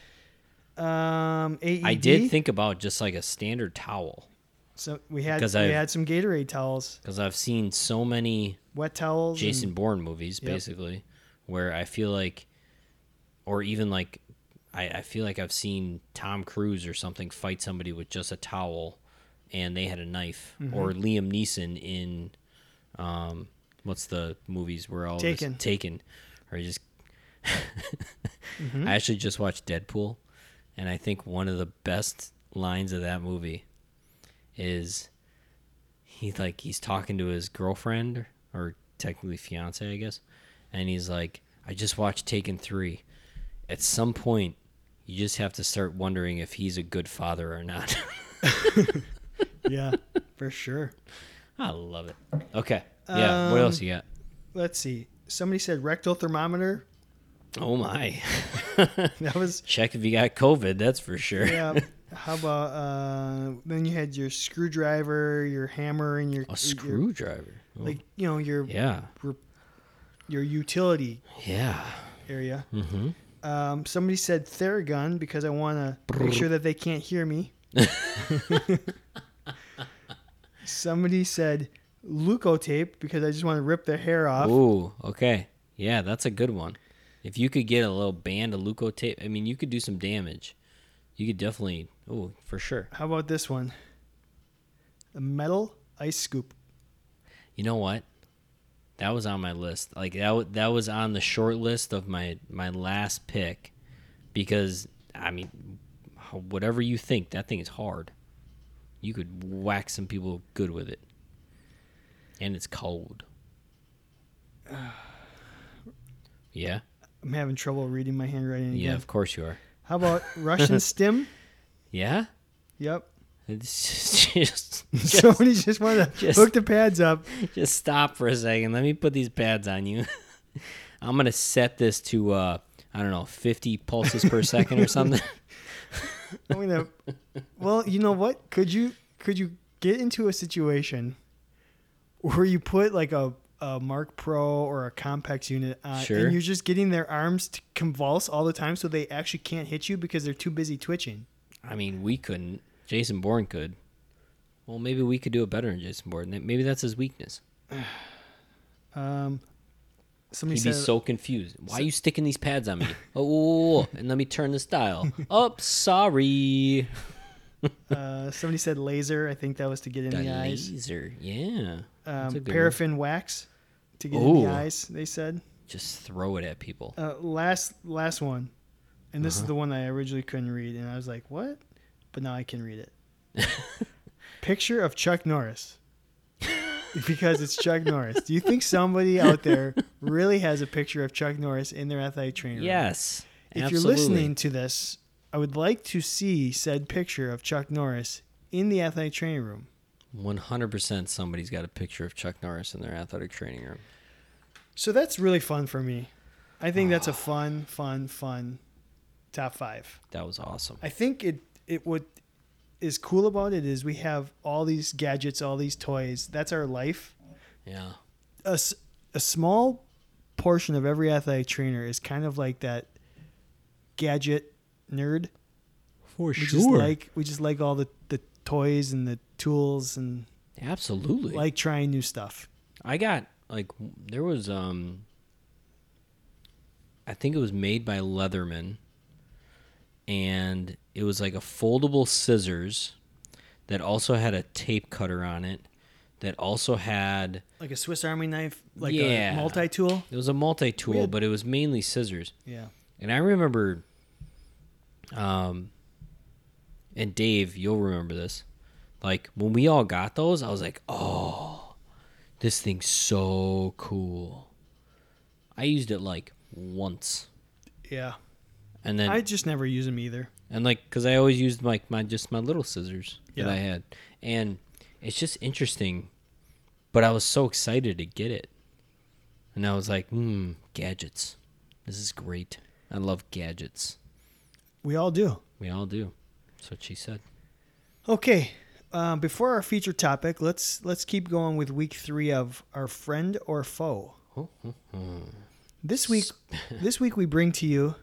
A: Um, AED.
B: I did think about just like a standard towel
A: so. We had we
B: I've-
A: had some Gatorade towels,
B: because I've seen so many
A: wet towels. and-
B: Jason Bourne movies,
A: Yep.
B: basically, where I feel like, or even like, I, I feel like I've seen Tom Cruise or something fight somebody with just a towel, and they had a knife,
A: Mm-hmm.
B: or Liam Neeson in, um, what's the movies where all
A: Taken.
B: Taken, or just.
A: Mm-hmm.
B: I actually just watched Deadpool, and I think one of the best lines of that movie is he like he's talking to his girlfriend or technically fiance, I guess, and he's like, "I just watched Taken three. At some point, You just have to start wondering if he's a good father or not.
A: Yeah, for sure.
B: I love it. Okay. Yeah. what
A: Um,
B: else you got?
A: Let's see. Somebody said rectal thermometer.
B: Oh my.
A: That was
B: Check if you got COVID. That's for sure.
A: yeah. How about uh, then you had your screwdriver, your hammer, and your
B: A
A: your-
B: screwdriver.
A: Like you know your
B: yeah.
A: your utility
B: Yeah.
A: area.
B: Mm-hmm.
A: Um, somebody said Theragun because I want to make sure that they can't hear me. somebody said Leukotape because I just want to rip their hair off.
B: Ooh. Okay. Yeah, that's a good one. If you could get a little band of Leukotape, I mean, you could do some damage. You could definitely. Oh, for sure.
A: How about this one? A metal ice scoop.
B: You know what? That was on my list. Like that, that was on the short list of my my last pick, because I mean, whatever you think, that thing is hard. You could whack some people good with it, and it's cold. Yeah.
A: I'm having trouble reading my handwriting again.
B: Yeah. Of course you are.
A: How about Russian stim?
B: Yeah.
A: Yep.
B: It's just, just,
A: Somebody just wanted to
B: just-
A: hook the pads up.
B: just stop for a second. Let me put these pads on you. I'm gonna set this to uh I don't know 50 pulses per second or something.
A: I'm gonna. Well, you know what? Could you could you get into a situation where you put like a, a Marc Pro or a Compex unit on,
B: Sure.
A: and you're just getting their arms to convulse all the time, so they actually can't hit you because they're too busy twitching.
B: I mean, we couldn't. Jason Bourne could. Well, maybe we could do it better than Jason Bourne. Maybe that's his weakness.
A: Um, somebody
B: He'd be so confused. Why are you sticking these pads on me? Oh, and let me turn this dial. Oh, sorry.
A: uh, somebody said laser. I think that was to get in
B: The
A: the eyes.
B: laser. Yeah.
A: Um,
B: good one.
A: paraffin wax to get in the eyes. They said.
B: Just throw it at people.
A: Uh, last last one, and this
B: Uh-huh.
A: is the one that I originally couldn't read, and I was like, "What?" But now I can read it. Picture of Chuck Norris, because it's Chuck Norris. Do you think somebody out there really has a picture of Chuck Norris in their athletic trainer? room?
B: Yes.
A: If
B: absolutely.
A: you're listening to this, I would like to see said picture of Chuck Norris in the athletic training room.
B: 100% somebody's got a picture of Chuck Norris in their athletic training room.
A: So that's really fun for me. I think that's a ah. fun, fun, fun top five.
B: That was awesome.
A: I think it it what is cool about it is we have all these gadgets, all these toys. That's our life.
B: Yeah.
A: A, a small portion of every athletic trainer is kind of like that gadget nerd.
B: For
A: We just like we just like all the the toys and the tools and
B: Absolutely.
A: like trying new stuff.
B: I got like there was um I think it was made by Leatherman and it was like a foldable scissors that also had a tape cutter on it that also had
A: Like a Swiss Army knife, like
B: Yeah.
A: a multi tool.
B: it was a multi-tool
A: had-
B: but it was mainly scissors
A: Yeah.
B: and I remember um and Dave you'll remember this like when we all got those I was like oh this thing's so cool I used it like once
A: Yeah.
B: and then
A: I just never use them either.
B: and like because I always used my my just my little scissors
A: Yeah.
B: that I had, and it's just interesting. But I was so excited to get it, and I was like, "Hmm, gadgets. This is great. I love gadgets.
A: We all do.
B: We all do." That's what she said.
A: Okay. Um, before our feature topic, let's let's keep going with week three of our friend or foe. This week, this week we bring to you.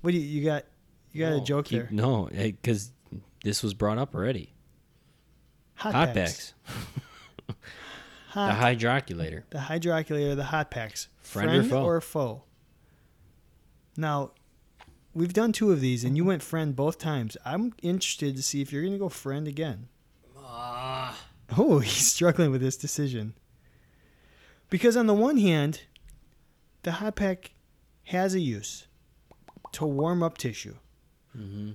A: What do you, you got? You got a joke
B: keep-
A: there.
B: No, because this was brought up already.
A: Hot,
B: Hot
A: packs.
B: packs.
A: Hot,
B: The hydroculator.
A: the hydroculator, the hot packs.
B: Friend or foe?
A: or foe? Now, we've done two of these, and you went friend both times. I'm interested to see if you're going to go friend again.
B: Ah.
A: Oh, he's struggling with this decision. Because on the one hand, the hot pack has a use to warm up tissue.
B: hmm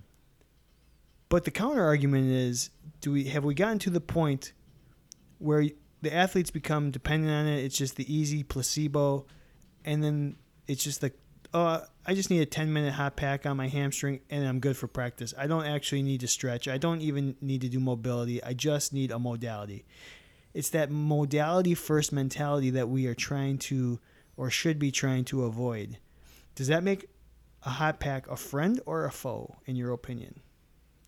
A: But the counter argument is, do we have we gotten to the point where the athletes become dependent on it? It's just the easy placebo, and then it's just the oh, I just need a 10 minute hot pack on my hamstring and I'm good for practice. I don't actually need to stretch. I don't even need to do mobility. I just need a modality. It's that modality first mentality that we are trying to or should be trying to avoid. Does that make a hot pack a friend or a foe in your opinion?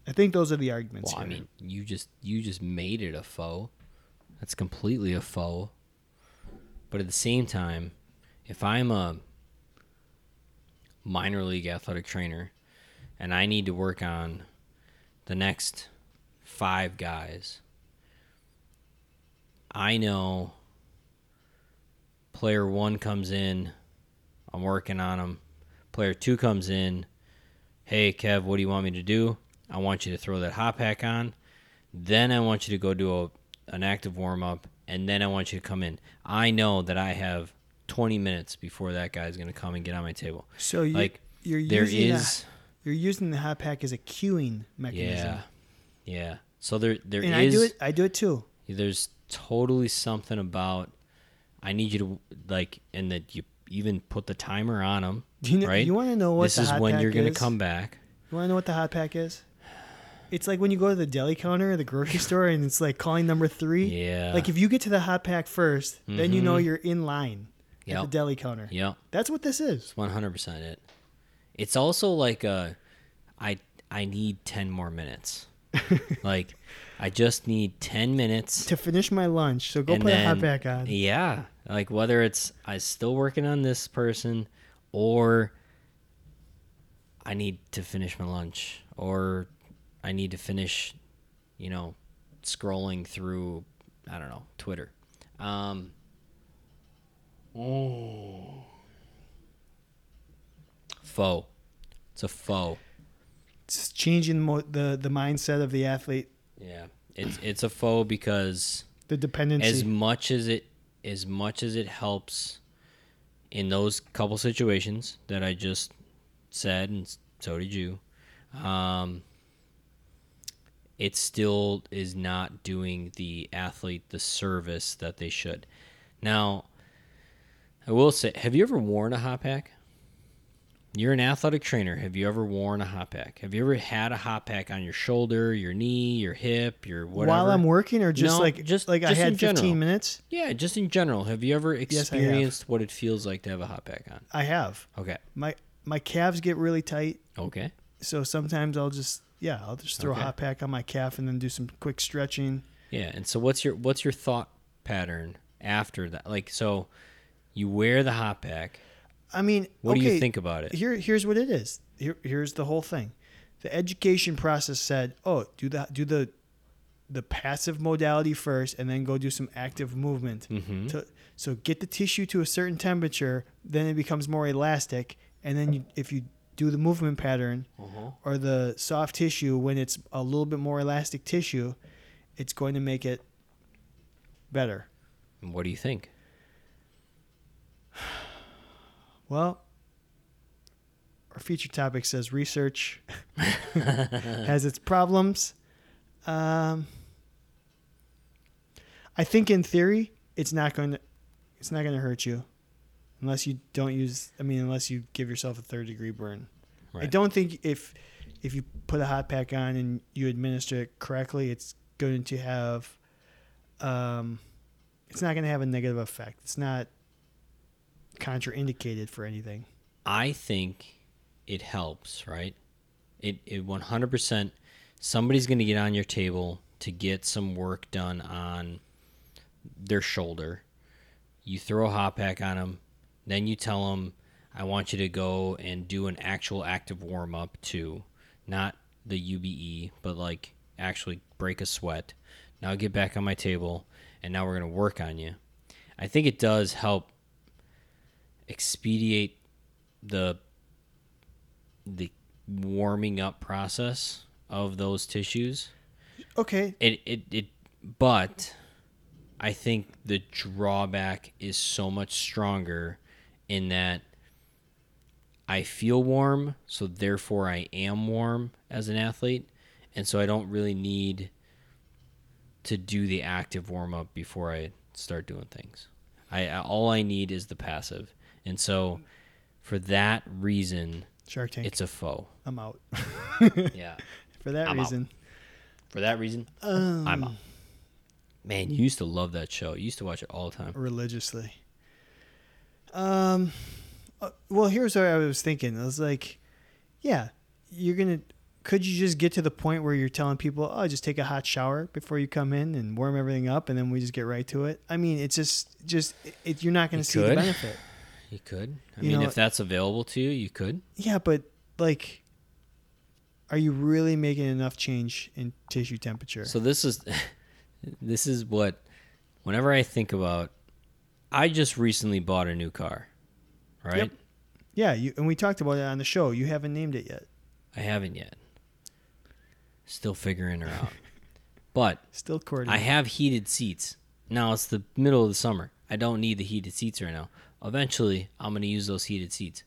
A: I think those are the arguments.
B: Well, I mean, you just you just made it a foe. That's completely a foe. But at the same time, if I'm a minor league athletic trainer and I need to work on the next five guys, I know player one comes in, I'm working on him. Player two comes in, hey, Kev, what do you want me to do? I want you to throw that hot pack on. Then I want you to go do a, an active warm up, and then I want you to come in. I know that I have 20 minutes before that guy's going to come and get on my table.
A: so you,
B: Like
A: you're
B: there
A: using
B: is,
A: the, you're using the hot pack as a queuing mechanism.
B: yeah, yeah. So there there is
A: and I do it. I do it too.
B: there's totally something about I need you to like, and that you even put the timer on them.
A: Do you know,
B: right?
A: You want to know what
B: this is when you're going to come back.
A: You want to know what the hot pack is? It's like when you go to the deli counter or the grocery store and it's like calling number three.
B: Yeah.
A: Like if you get to the hot pack 1st then you know
B: Mhm.
A: you're in line at the deli counter.
B: Yeah.
A: That's what this is.
B: It's one hundred percent it. It's also like a, I I need ten more minutes. like, I just need ten minutes.
A: To finish my lunch, so go put a hot
B: then-
A: pack on.
B: Yeah, like whether it's I'm still working on this person, or I need to finish my lunch, or I need to finish, you know, scrolling through, I don't know, Twitter. Um, Oh foe. It's a foe.
A: It's changing mo- the the mindset of the athlete,
B: Yeah. It's it's a foe because
A: the dependency.
B: as much as it as much as it helps in those couple situations that I just said and so did you um it still is not doing the athlete the service that they should. Now, I will say, have you ever worn a hot pack? You're an athletic trainer. Have you ever worn a hot pack? Have you ever had a hot pack on your shoulder, your knee, your hip, your whatever?
A: While I'm working, or just
B: No,
A: like
B: just-
A: like I
B: just
A: had 15 minutes.
B: Yeah, just in general. Have you ever
A: I
B: experienced what it feels like to have a hot pack on?
A: I have
B: Okay.
A: my my calves get really tight,
B: Okay.
A: so sometimes I'll just yeah I'll just throw
B: Okay.
A: a hot pack on my calf and then do some quick stretching.
B: Yeah, and so what's your what's your thought pattern after that? Like so you wear the hot pack.
A: I mean,
B: What do you think about it?
A: Here, here's what it is. Here, here's the whole thing. The education process said, "Oh, do the do the the passive modality first, and then go do some active movement.
B: Mhm.
A: To, so get the tissue to a certain temperature, then it becomes more elastic, and then you, if you do the movement pattern
B: Uh-huh.
A: or the soft tissue when it's a little bit more elastic tissue, it's going to make it better.
B: What do you think?
A: Well, our feature topic says research has its problems. Um, I think in theory, it's not going to it's not going to hurt you unless you don't use I mean unless you give yourself a third degree burn. I don't think if if you put a hot pack on and you administer it correctly, it's going to have um it's not going to have a negative effect. It's not contraindicated for anything.
B: I think it helps, right? It it 100% somebody's going to get on your table to get some work done on their shoulder. You throw a hot pack on them, then you tell them I want you to go and do an actual active warm up too, not the UBE, but like actually break a sweat. Now get back on my table and now we're going to work on you. I think it does help expedite the the warming up process of those tissues.
A: Okay,
B: It it it but I think the drawback is so much stronger in that I feel warm, so therefore I am warm as an athlete, and so I don't really need to do the active warm up before I start doing things. I I- all I need is the passive. And so For that reason,
A: Shark Tank.
B: it's a foe.
A: I'm out.
B: Yeah.
A: For that
B: I'm out.
A: reason.
B: For that reason,
A: Um,
B: I'm out. Man, you used to love that show. You used to watch it all the time.
A: religiously. Um, uh, well, here's what I was thinking. I was like, yeah, you're gonna. Could you just get to the point where you're telling people, oh, just take a hot shower before you come in and warm everything up, and then we just get right to it? I mean, it's just, just it, you're not going to see the benefit.
B: You could. I
A: You
B: mean,
A: know-
B: if that's available to you, you could.
A: Yeah, but like, are you really making enough change in tissue temperature?
B: So this is this is what whenever I think about I just recently bought a new car. Right?
A: Yep. yeah, you and we talked about it on the show. You haven't named it yet.
B: I haven't yet. Still figuring her out. but
A: Still courting.
B: I have heated seats. Now it's the middle of the summer. I don't need the heated seats right now. Eventually, I'm going to use those heated seats.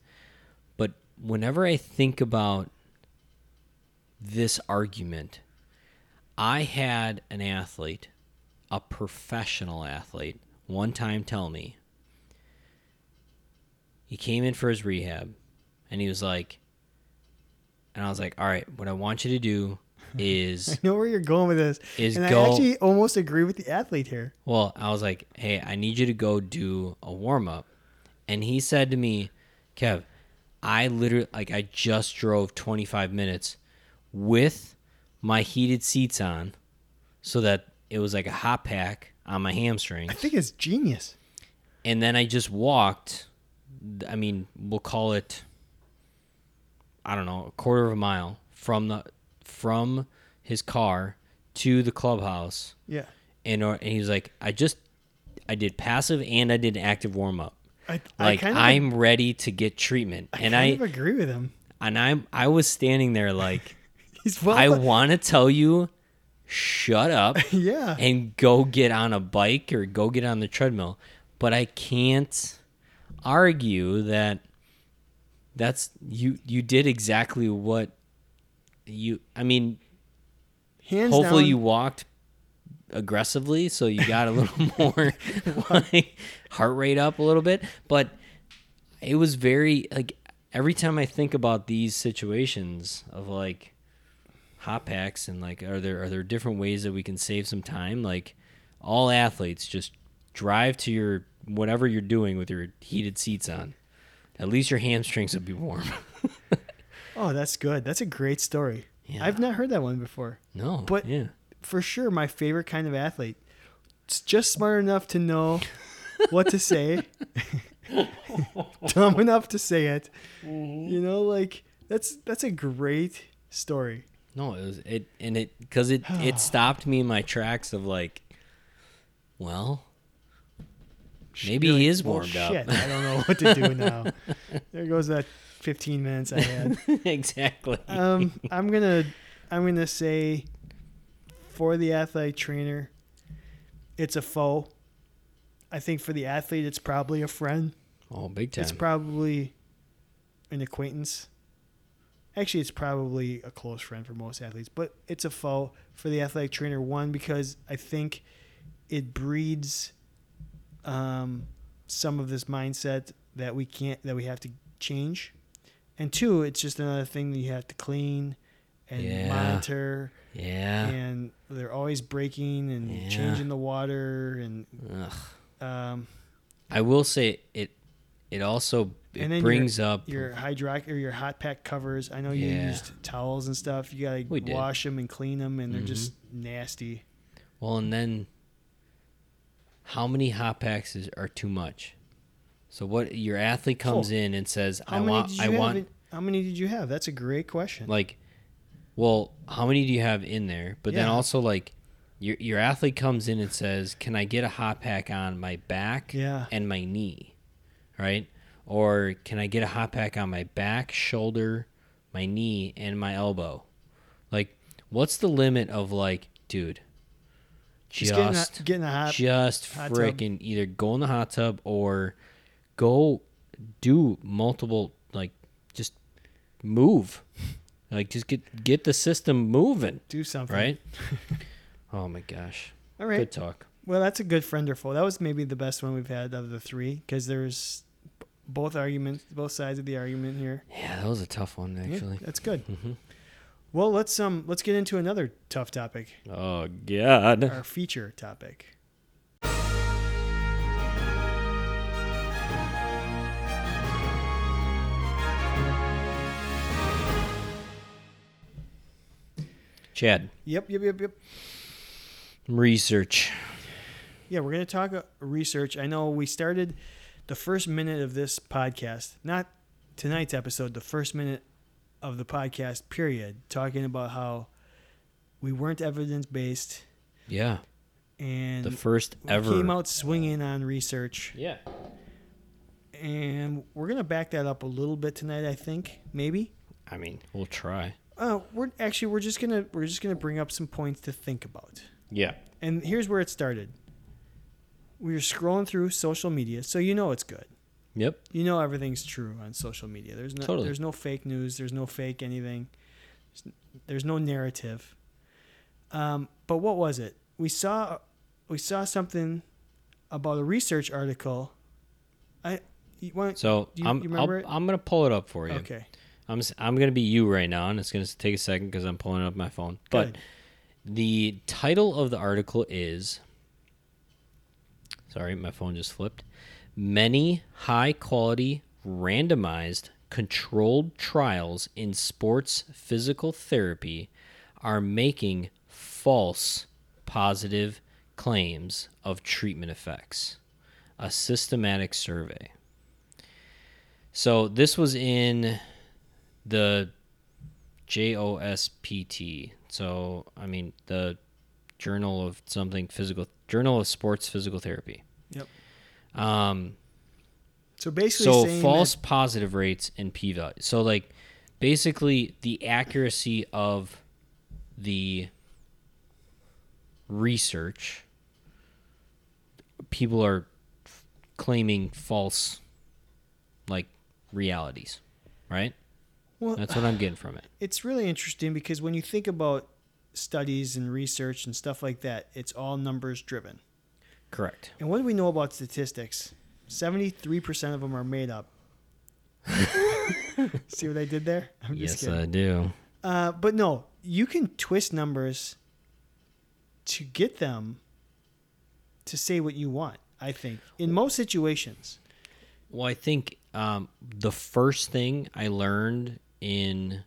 B: But whenever I think about this argument, I had an athlete, a professional athlete, one time tell me he came in for his rehab and he was like, and I was like, all right, what I want you to do is
A: I know where you're going with this.
B: is
A: and
B: go
A: I actually almost agree with the athlete here.
B: well, I was like, hey, I need you to go do a warm up. And he said to me, Kev, I literally, like, I just drove 25 minutes with my heated seats on so that it was like a hot pack on my hamstrings.
A: I think it's genius.
B: And then I just walked, I mean, we'll call it, I don't know, a quarter of a mile from the, from his car to the clubhouse
A: Yeah.
B: and or, and he was like, I just I did passive and I did active warm up.
A: I, I
B: Like
A: of,
B: I'm ready to get treatment,
A: I
B: and I
A: agree with him.
B: and I'm I was standing there like
A: He's well.
B: I want to tell you, shut up
A: yeah.
B: and go get on a bike or go get on the treadmill, but I can't argue that that's you you did exactly what you I mean
A: Hands
B: hopefully
A: down,
B: you walked aggressively so you got a little more like heart rate up a little bit but it was very like every time i think about these situations of like hot packs and like are there are there different ways that we can save some time like all athletes just drive to your whatever you're doing with your heated seats on at least your hamstrings will be warm
A: Oh, that's good. That's a great story.
B: Yeah.
A: I've not heard that one before.
B: no
A: But-
B: yeah
A: For sure, my favorite kind of athlete. It's just smart enough to know what to say, dumb enough to say it.
B: Mm-hmm.
A: You know, like that's that's a great story.
B: No, it was it and it because it it stopped me in my tracks of like, well, maybe
A: You're
B: he
A: like,
B: is
A: "Well,
B: warmed up.
A: I don't know what to do now. there goes that 15 minutes I had.
B: exactly.
A: Um, I'm gonna I'm gonna say for the athletic trainer, it's a foe. I think for the athlete, it's probably a friend.
B: oh, big time.
A: It's probably an acquaintance. Actually, it's probably a close friend for most athletes, but it's a foe for the athletic trainer. One, because I think it breeds um, some of this mindset that we can't, that we have to change. And two, it's just another thing that you have to clean and
B: Yeah.
A: monitor.
B: yeah.
A: And they're always breaking and
B: Yeah.
A: changing the water. And
B: Ugh.
A: Um,
B: I will say it. It also it
A: And
B: brings up
A: your hydroc or your hot pack covers. I know you
B: Yeah.
A: used towels and stuff. You gotta
B: We did.
A: wash them and clean them, and they're
B: Mhm.
A: just nasty.
B: well, and then how many hot packs is, are too much? So what your athlete comes
A: Oh.
B: in and says, "I want, I want."
A: in- how many did you have? That's a great question.
B: like well how many do you have in there but then also like your your athlete comes in and says can i get a hot pack on my back
A: yeah,
B: and my knee? Right? Or can i get a hot pack on my back shoulder my knee and my elbow? Like what's the limit of like dude
A: just,
B: just
A: getting a, getting a hot.
B: just
A: hot tub.
B: freaking either go in the hot tub or go do multiple like just move. Like just get get the system moving.
A: Do something,
B: right oh my gosh
A: All right.
B: good talk
A: Well, that's a good friend or foe. That was maybe the best one we've had of the three because there's both arguments, both sides of the argument here.
B: Yeah, that was a tough one
A: Yeah,
B: actually.
A: that's good.
B: hmm
A: Well, let's um let's get into another tough topic,
B: Oh God.
A: our feature topic.
B: Chad,
A: Yep, yep, yep, yep.
B: Research.
A: Yeah, we're going to talk uh, research. I know we started the first minute of this podcast, not tonight's episode, the first minute of the podcast period, talking about how we weren't evidence based
B: Yeah,
A: and
B: the first ever.
A: came out swinging on research.
B: Yeah.
A: And we're going to back that up a little bit tonight, I think, maybe.
B: I mean, we'll try.
A: Uh, we're actually we're just gonna we're just gonna bring up some points to think about.
B: Yeah.
A: And here's where it started. We were scrolling through social media, so you know it's good.
B: Yep.
A: You know everything's true on social media. There's no
B: Totally.
A: there's no fake news. There's no fake anything. There's, no narrative. Um, but what was it? We saw we saw something about a research article. I you want
B: So
A: Do you-
B: I'm
A: you remember
B: I'll,
A: it?
B: I'm gonna pull it up for you.
A: okay.
B: I'm I'm gonna be you right now, and it's gonna take a second because I'm pulling up my phone. But
A: Good.
B: The title of the article is. Sorry, my phone just flipped. Many high quality randomized controlled trials in sports physical therapy are making false positive claims of treatment effects. A systematic survey. So this was in the JOSPT. So I mean the Journal of something physical Journal of Sports Physical Therapy.
A: Yep.
B: Um
A: So basically,
B: so false
A: that-
B: positive rates and p value. So like basically the accuracy of the research people are f- claiming false like realities, right?
A: Well,
B: That's what I'm getting from it.
A: it's really interesting because when you think about studies and research and stuff like that, it's all numbers driven.
B: Correct.
A: And what do we know about statistics? 73% of them are made up. See what I did there? I'm
B: yes. I do.
A: Uh, but no, you can twist numbers to get them to say what you want, I think, in most situations.
B: Well, I think um, the first thing I learned in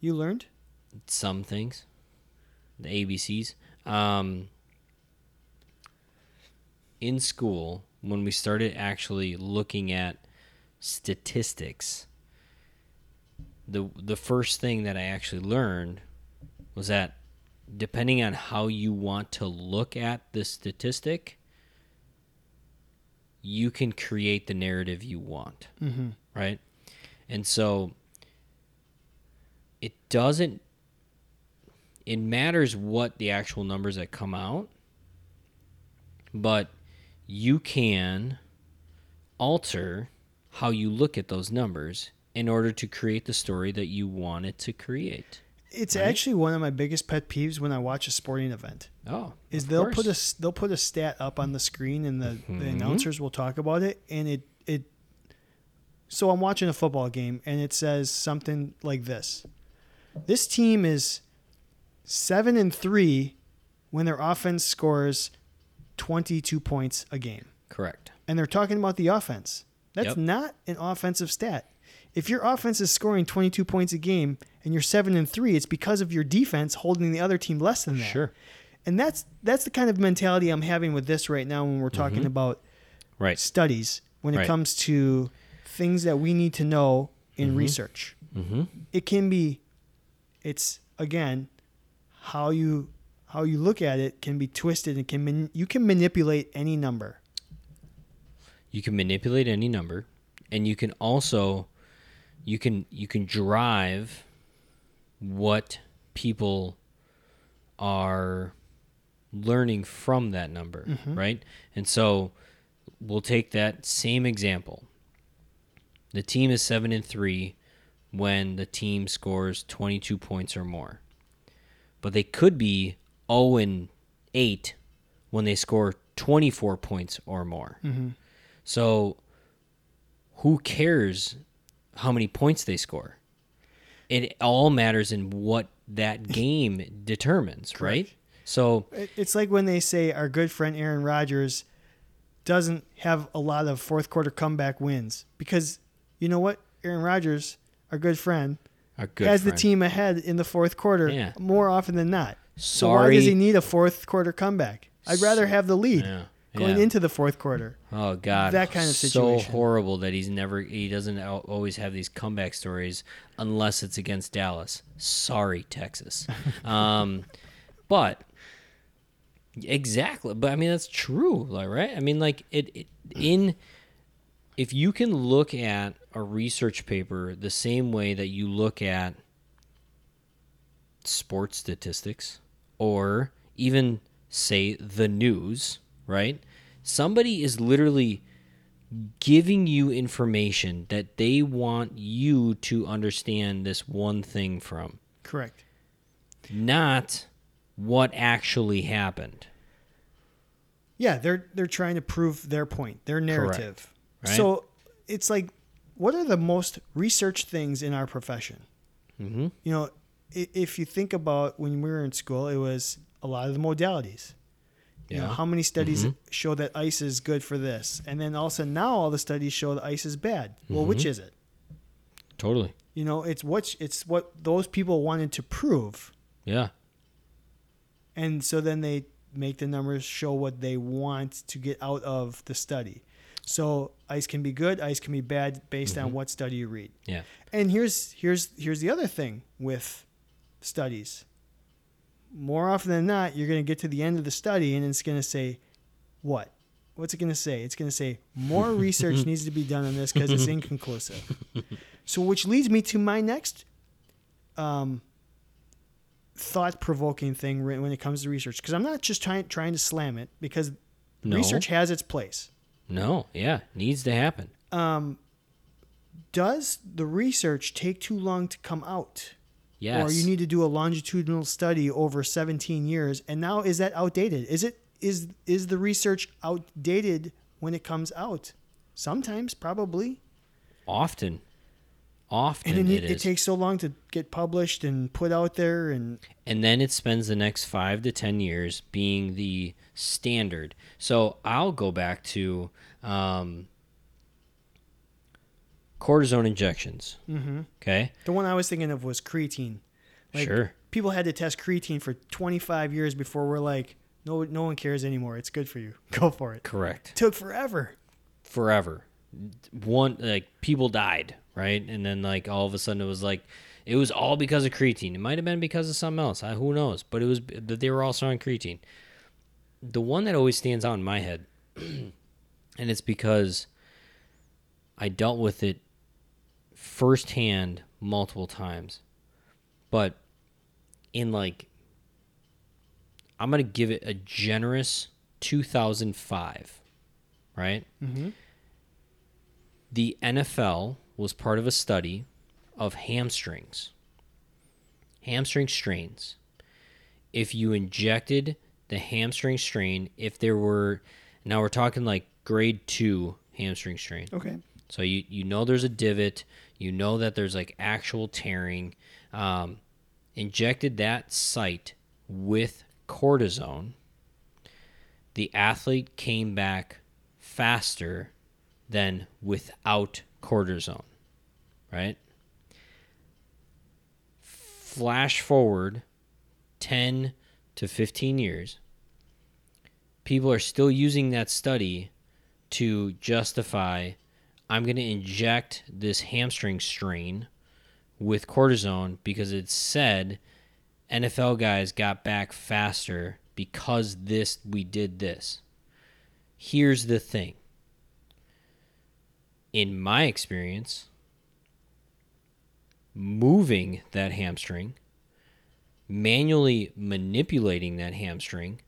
A: You learned?
B: some things, the ABCs, um, in school when we started actually looking at statistics. The the first thing that I actually learned was that depending on how you want to look at the statistic, you can create the narrative you want
A: Mm-hmm.
B: right? And so it doesn't it matters what the actual numbers that come out, but you can alter how you look at those numbers in order to create the story that you want it to create.
A: It's
B: Right?
A: actually one of my biggest pet peeves when I watch a sporting event.
B: Oh,
A: is they'll
B: course.
A: put a they'll put a stat up on the screen and the, the
B: Mhm.
A: announcers will talk about it and it it so I'm watching a football game and it says something like this. This team is 7 and 3 when their offense scores 22 points a game.
B: correct.
A: And they're talking about the offense. That's
B: Yep.
A: not an offensive stat. If your offense is scoring 22 points a game and you're 7 and 3, it's because of your defense holding the other team less than that
B: Sure.
A: and that's that's the kind of mentality I'm having with this right now when we're talking
B: Mhm.
A: about
B: Right.
A: studies when it
B: Right.
A: comes to things that we need to know in
B: Mhm.
A: research.
B: Mhm.
A: It can be it's again how you how you look at it can be twisted and can man, you can manipulate any number.
B: you can manipulate any number and you can also you can you can drive what people are learning from that number
A: Mhm.
B: right and so we'll take that same example the team is 7 and 3 when the team scores 22 points or more but they could be 0 and 8 when they score 24 points or more
A: Mm-hmm.
B: so who cares how many points they score? It all matters in what that game determines, right?
A: Correct.
B: So
A: It's like when they say our good friend Aaron Rodgers doesn't have a lot of fourth quarter comeback wins because you know what? Aaron Rodgers, our good friend,
B: our good
A: has
B: friend.
A: the team ahead in the fourth quarter
B: Yeah.
A: more often than not. So why does he need a fourth quarter comeback? I'd rather have the lead
B: Yeah.
A: going
B: Yeah.
A: into the fourth quarter.
B: Oh God,
A: That kind of situation.
B: So horrible that he's never, he doesn't always have these comeback stories unless it's against Dallas. Sorry, Texas. um, but exactly, but I mean that's true, like right? I mean, like it, it in if you can look at a research paper the same way that you look at sports statistics or even say the news, right? Somebody is literally giving you information that they want you to understand this one thing from,
A: Correct.
B: not what actually happened.
A: Yeah, they're they're trying to prove their point, their narrative.
B: Right.
A: So it's like, what are the most researched things in our profession?
B: Mm-hmm.
A: You know, if you think about when we were in school, it was a lot of the modalities. You know,
B: Yeah.
A: how many studies
B: Mhm.
A: show that ice is good for this, and then all of a sudden now all the studies show that ice is bad. Well, which
B: Mhm.
A: is it?
B: Totally.
A: You know, it's what it's what those people wanted to prove,
B: Yeah.
A: and so then they make the numbers show what they want to get out of the study. So ice can be good, ice can be bad based on what study you read.
B: Yeah.
A: And here's here's here's the other thing with studies. More often than not, you're going to get to the end of the study and it's going to say what? What's it going to say? It's going to say more research needs to be done on this because it's inconclusive. So, which leads me to my next um, thought-provoking thing when when it comes to research, because I'm not just trying trying to slam it because
B: No.
A: research has its place.
B: No. Yeah. Needs to happen.
A: Um, does the research take too long to come out?
B: Yes.
A: or you need to do a longitudinal study over 17 years and now is that outdated is it is is the research outdated when it comes out sometimes probably
B: often. Often
A: and it,
B: it
A: takes so long to get published and put out there and
B: and then it spends the next five to ten years being the standard. So I'll go back to um, cortisone injections.
A: mhm.
B: Okay,
A: the one i was thinking of was creatine Like,
B: sure.
A: people had to test creatine for 25 years before we're like no no one cares anymore it's good for you go for it
B: Correct.
A: took forever
B: Forever. One like people died, right? And then like all of a sudden it was like it was all because of creatine. It might have been because of something else. I, who knows? But it was that they were also on creatine. The one that always stands out in my head, and it's because I dealt with it firsthand multiple times. But in like, I'm to give it a generous 2005, right?
A: mm-hmm.
B: The NFL was part of a study of hamstrings, hamstring strains. If you injected the hamstring strain, if there were, now we're talking like grade two hamstring strain.
A: okay
B: So you you know there's a divot, you know that there's like actual tearing. Um, injected that site with cortisone. The athlete came back faster than without cortisone, right? Flash forward 10 to 15 years. People are still using that study to justify I'm going to inject this hamstring strain with cortisone because it said NFL guys got back faster because this we did this. Here's the thing. In my experience, moving that hamstring, manually manipulating that hamstring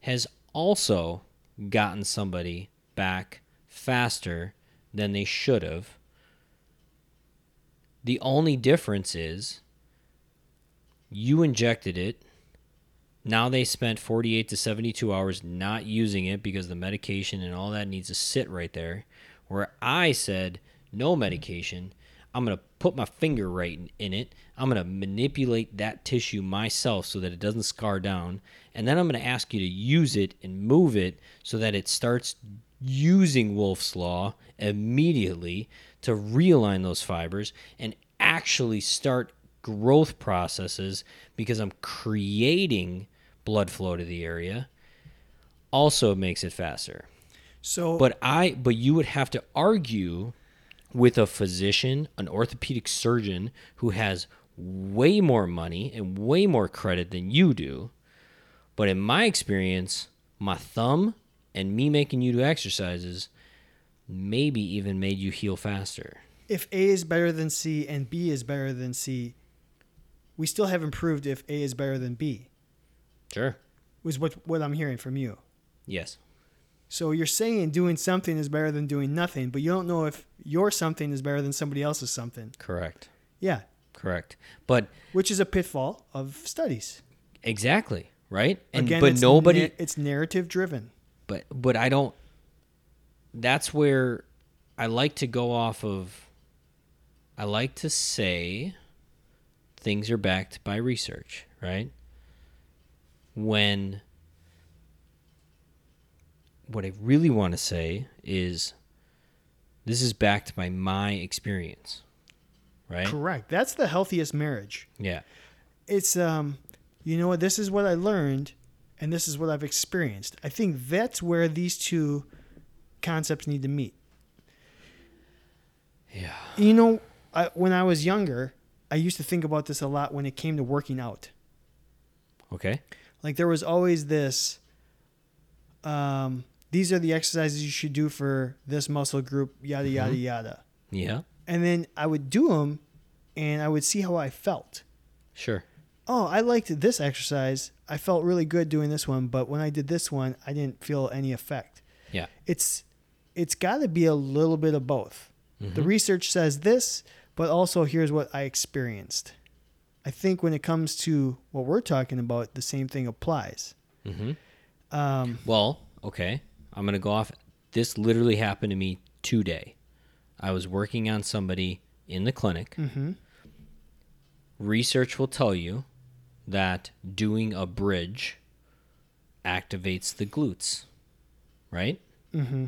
B: has also gotten somebody back faster than they should have. The only difference is you injected it. Now they spent 48 to 72 hours not using it because the medication and all that needs to sit right there. Where I said, no medication. I'm going to put my finger right in, it. I'm going to manipulate that tissue myself so that it doesn't scar down. And then I'm going to ask you to use it and move it so that it starts using Wolff's Law immediately to realign those fibers and actually start growth processes because I'm creating blood flow to the area. Also makes it faster.
A: So,
B: But I but you would have to argue with a physician, an orthopedic surgeon who has way more money and way more credit than you do. But in my experience, my thumb and me making you do exercises maybe even made you heal faster.
A: if A is better than C and B is better than C, we still have improved if A is better than B.
B: Sure.
A: Was what what I'm hearing from you.
B: Yes.
A: So you're saying doing something is better than doing nothing, but you don't know if your something is better than somebody else's something.
B: Correct.
A: Yeah,
B: Correct. But
A: which is a pitfall of studies.
B: exactly, right? And
A: Again,
B: but
A: it's
B: nobody
A: na- it's narrative driven.
B: but but I don't. That's where I like to go off of. I like to say things are backed by research, right? When what I really want to say is this is backed by my experience, right?
A: Correct. That's the healthiest marriage.
B: Yeah.
A: It's um, you know what? This is what I learned, and this is what I've experienced. I think that's where these two concepts need to meet.
B: Yeah.
A: You know, I, when I was younger, I used to think about this a lot when it came to working out.
B: Okay.
A: Like there was always this. Um, these are the exercises you should do for this muscle group. Yada yada
B: Mhm.
A: yada.
B: Yeah.
A: And then I would do them, and I would see how I felt.
B: Sure.
A: Oh, I liked this exercise. I felt really good doing this one, but when I did this one, I didn't feel any effect.
B: Yeah.
A: It's it's got to be a little bit of both. The
B: Mhm.
A: research says this, but also here's what I experienced. I think when it comes to what we're talking about, the same thing applies.
B: Mhm.
A: Um,
B: Well, okay. I'm going to go off. This literally happened to me today. I was working on somebody in the clinic.
A: hmm
B: Research will tell you that doing a bridge activates the glutes, right?
A: hmm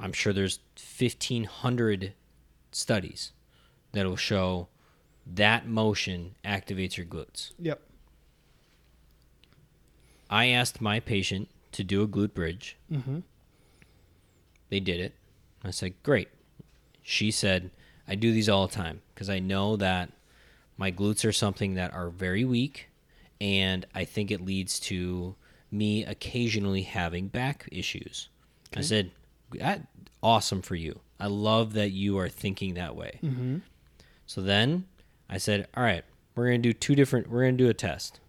B: I'm sure there's 1500 studies that will show that motion activates your glutes.
A: Yep.
B: I asked my patient to do a glute bridge.
A: hmm
B: They did it. I said, Great. She said, I do these all the time because I know that my glutes are something that are very weak, and I think it leads to me occasionally having back issues. I said, that, Awesome for you. I love that you are thinking that way.
A: hmm
B: So then I said, All right, we're going to do two different, we're going to do a test.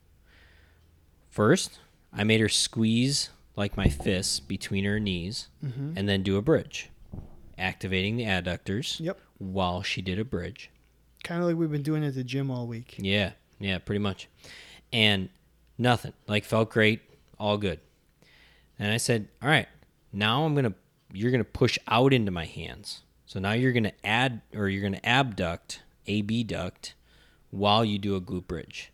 B: First, I made her squeeze like my fists between her knees
A: hmm
B: and then do a bridge, activating the adductors
A: Yep.
B: while she did a bridge.
A: Kind of like we've been doing at the gym all week.
B: Yeah, yeah, pretty much. And nothing. Like felt great, all good. And I said, "All right, now I'm going to you're going to push out into my hands. So now you're going to add or you're going to abduct, abduct while you do a glute bridge,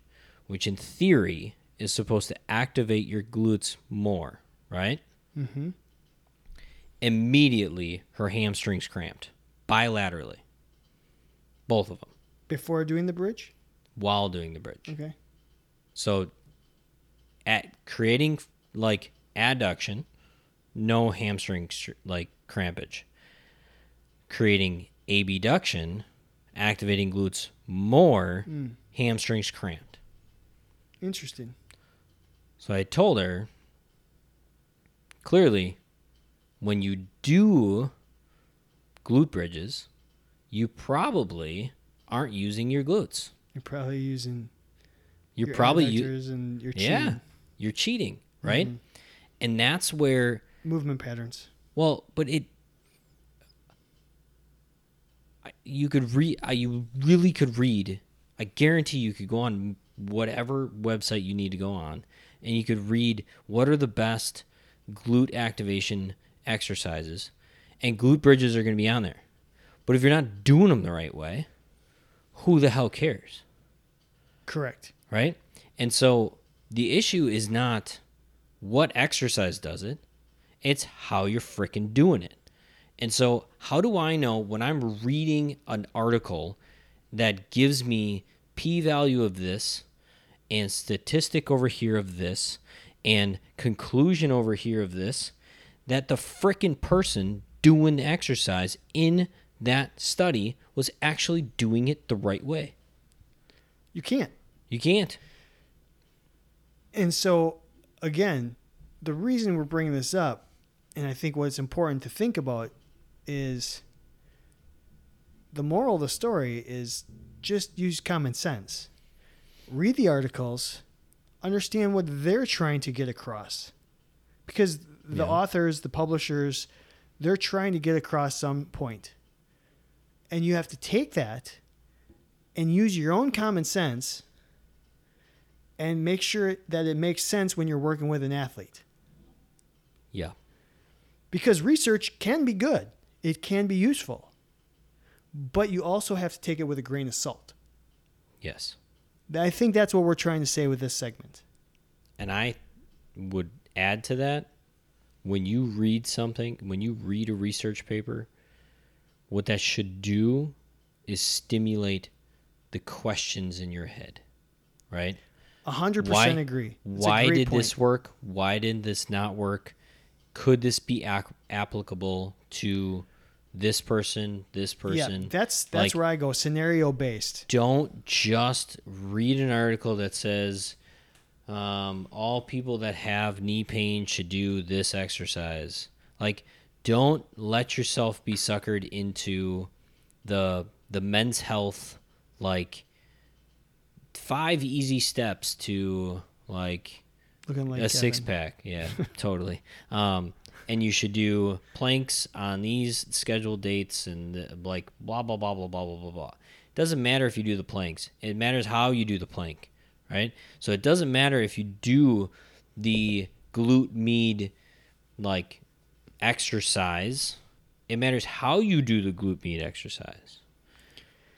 B: which in theory is supposed to activate your glutes more, right?
A: Mm-hmm.
B: Immediately her hamstrings cramped bilaterally. Both of them
A: Before doing the bridge.
B: while doing the bridge.
A: Okay.
B: So, at creating like adduction, no hamstring like crampage. Creating abduction, activating glutes more,
A: Mm.
B: hamstrings cramped.
A: Interesting.
B: So I told her clearly when you do glute bridges, you probably aren't using your glutes.
A: You're probably using.
B: You're
A: your
B: probably
A: using your
B: yeah, you're cheating, right?
A: Mhm.
B: And that's where
A: movement patterns.
B: Well, but it you could read you really could read. I guarantee you could go on whatever website you need to go on and you could read what are the best glute activation exercises and glute bridges are going to be on there. But if you're not doing them the right way, who the hell cares?
A: Correct.
B: Right? And so the issue is not what exercise does it, it's how you're freaking doing it. And so, how do I know when I'm reading an article that gives me p value of this and statistic over here of this and conclusion over here of this that the freaking person doing the exercise in that study was actually doing it the right way?
A: You can't.
B: You can't.
A: And so, again, the reason we're bringing this up, and I think what's important to think about is the moral of the story is just use common sense. Read the articles, understand what they're trying to get across. Because the
B: Yeah.
A: authors, the publishers, they're trying to get across some. And you have to take that and use your own common sense and make sure that it makes sense when you're working with an athlete.
B: Yeah.
A: Because research can be good, it can be useful, but you also have to take it with a grain of salt.
B: Yes.
A: I think that's what we're trying to say with this segment.
B: And I would add to that when you read something, when you read a research paper, what that should do is stimulate the questions in your head, right?
A: A hundred
B: Why-
A: percent agree. A
B: Why did
A: point.
B: this work? Why did this not work? Could this be ac- applicable to this person, this person?
A: Yeah, that's that's
B: Like-
A: where I go scenario based.
B: don't just read an article that says um, all people that have knee pain should do this exercise. Like, don't let yourself be suckered into the the men's health like five easy steps to like
A: Looking like
B: a six pack. Yeah, totally. Um, and you should do planks on these scheduled dates and uh, like blah blah blah blah blah blah blah blah. Doesn't matter if you do the planks. It matters how you do the plank, right? So it doesn't matter if you do the glute med like exercise. It matters how you do the glute med exercise.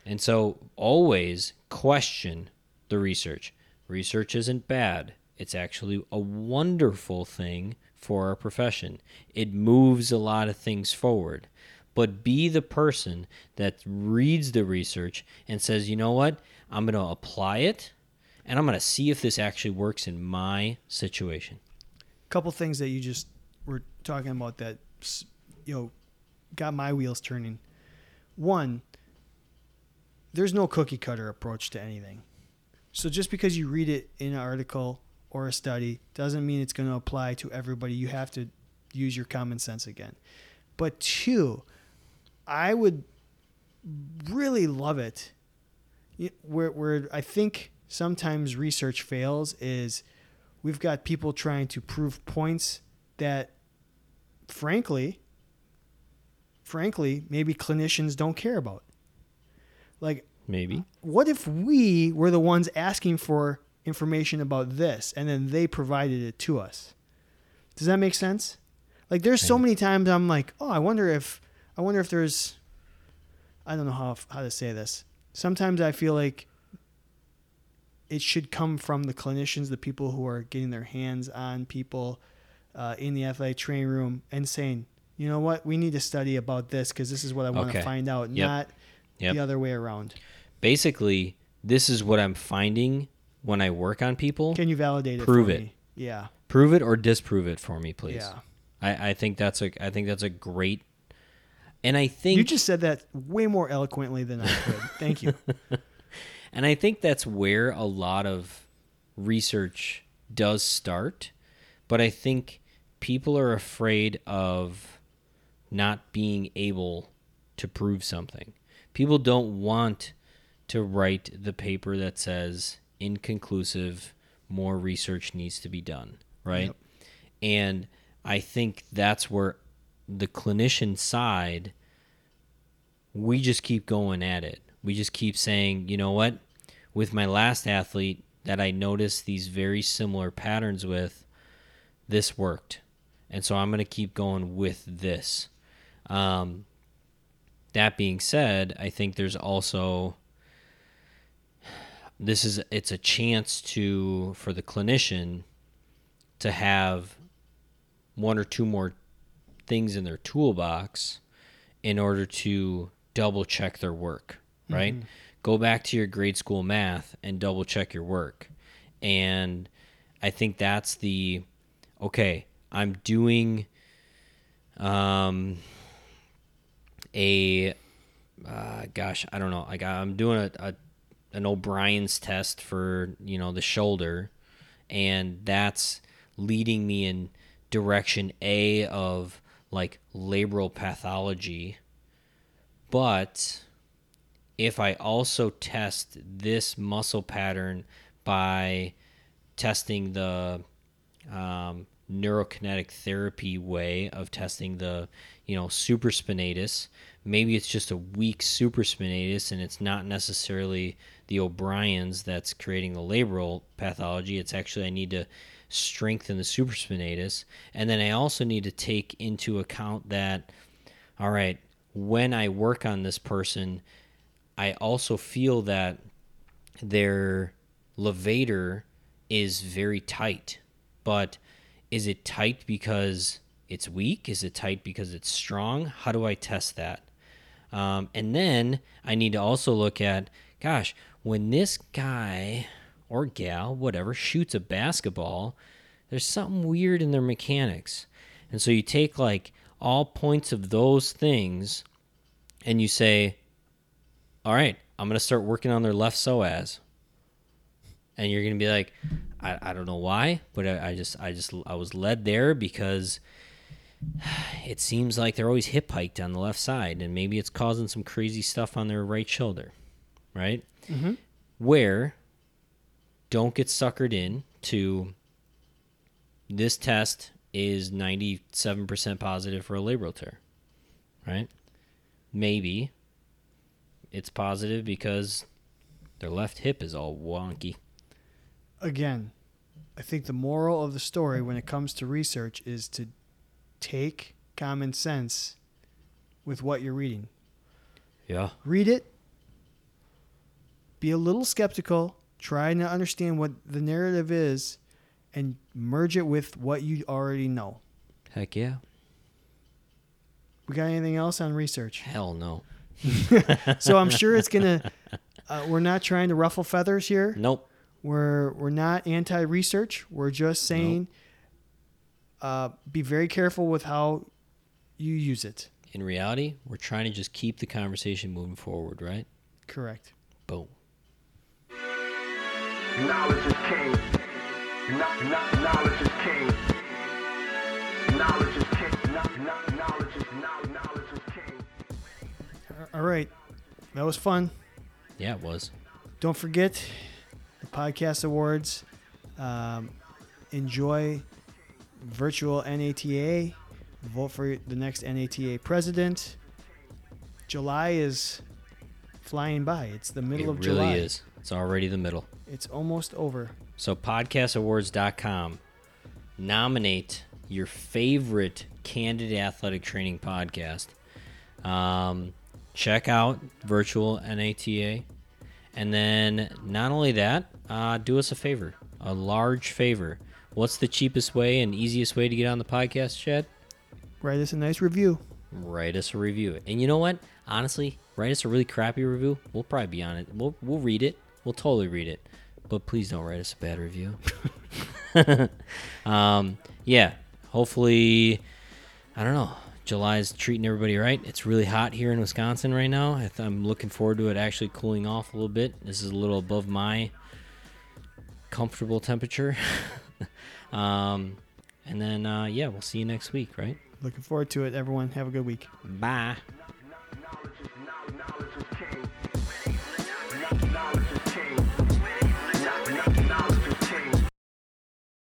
B: And so always question the research. Research isn't bad. It's actually a wonderful thing for our profession. It moves a lot of things forward. But be the person that reads the research and says, you know what? I'm going to apply it and I'm going to see if this actually works in my situation.
A: couple things that you just were talking about that you know got my wheels turning. One, there's no cookie cutter approach to anything. So just because you read it in an article or a study doesn't mean it's going to apply to everybody. You have to use your common sense again. But two, I would really love it where where I think sometimes research fails is we've got people trying to prove points that frankly frankly maybe clinicians don't care about like
B: Maybe.
A: what if we were the ones asking for information about this and then they provided it to us does that make sense like there's so many times i'm like oh i wonder if i wonder if there's i don't know how how to say this sometimes i feel like it should come from the clinicians the people who are getting their hands on people uh, in the athletic training room and saying you know what we need to study about this because this is what i want to
B: Okay.
A: find out
B: Yep.
A: not
B: Yep.
A: the other way around
B: Basically, this is what I'm finding when I work on people.
A: Can you validate it?
B: Prove it.
A: Me? Yeah.
B: Prove it or disprove it for me, please.
A: Yeah.
B: I, I think that's a I think that's a great and I think
A: You just said that way more eloquently than I could. Thank you.
B: and I think that's where a lot of research does start, but I think people are afraid of not being able to prove something. People don't want to write the paper that says inconclusive, more research needs to be done, right?
A: Yep.
B: And I think that's where the clinician side we just keep going at it. We just keep saying, you know what? With my last athlete that I noticed these very similar patterns with, this worked. And so I'm going to keep going with this. Um, that being said, I think there's also this is it's a chance to for the clinician to have one or two more things in their toolbox in order to double check their work, right? Go back to your grade school math and double check your work. And I think that's the okay, I'm doing um a uh, gosh, I don't know. Like I'm doing a, a an O'Brien's test for you know the shoulder, and that's leading me in direction A of like labral pathology. But if I also test this muscle pattern by testing the um, neurokinetic therapy way of testing the you know supraspinatus maybe it's just a weak supraspinatus and it's not necessarily the o'brien's that's creating the labral pathology it's actually i need to strengthen the supraspinatus and then i also need to take into account that all right when i work on this person i also feel that their levator is very tight but is it tight because it's weak? Is it tight because it's strong? How do I test that? Um, and then I need to also look at, gosh, when this guy or gal, whatever, shoots a basketball, there's something weird in their mechanics. And so you take like all points of those things and you say, all right, I'm going to start working on their left psoas. And you're going to be like, I, I don't know why, but I, I just I just I was led there because it seems like they're always hip hiked on the left side, and maybe it's causing some crazy stuff on their right shoulder, right?
A: Mm-hmm.
B: Where don't get suckered in to this test is 97% positive for a labral tear, right? Maybe it's positive because their left hip is all wonky.
A: Again, I think the moral of the story when it comes to research is to take common sense with what you're reading.
B: Yeah.
A: Read it, be a little skeptical, try to understand what the narrative is, and merge it with what you already know.
B: Heck yeah.
A: We got anything else on research?
B: Hell no.
A: so I'm sure it's gonna. Uh, we're not trying to ruffle feathers here.
B: Nope.
A: We're we're not anti-research. We're just saying, uh, be very careful with how you use it.
B: In reality, we're trying to just keep the conversation moving forward, right?
A: Correct.
B: Boom.
C: Knowledge is king. Kno- kno- Knowledge is king. Knowledge is king. Kno- kno- Knowledge is knowledge is king.
A: All right, that was fun.
B: Yeah, it was.
A: Don't forget the podcast awards. Um, enjoy virtual NATA. Vote for the next NATA president. July is flying by. It's the middle
B: it
A: of
B: really
A: July.
B: is. It's already the middle.
A: It's almost over.
B: So podcastawards.com. Nominate your favorite candid athletic training podcast. Um, check out virtual NATA. And then not only that, uh, do us a favor, a large favor. What's the cheapest way and easiest way to get on the podcast, Chad?
A: Write us a nice review.
B: write us a review. And you know what? Honestly, write us a really crappy review. We'll probably be on it. We'll we'll read it. We'll totally read it. But please don't write us a bad review. um, yeah. Hopefully, I don't know. July's treating everybody right. It's really hot here in Wisconsin right now. I th- I'm looking forward to it actually cooling off a little bit. This is a little above my comfortable temperature. um, and then, uh, yeah, we'll see you next week, right?
A: Looking forward to it, everyone. Have a good week.
B: Bye.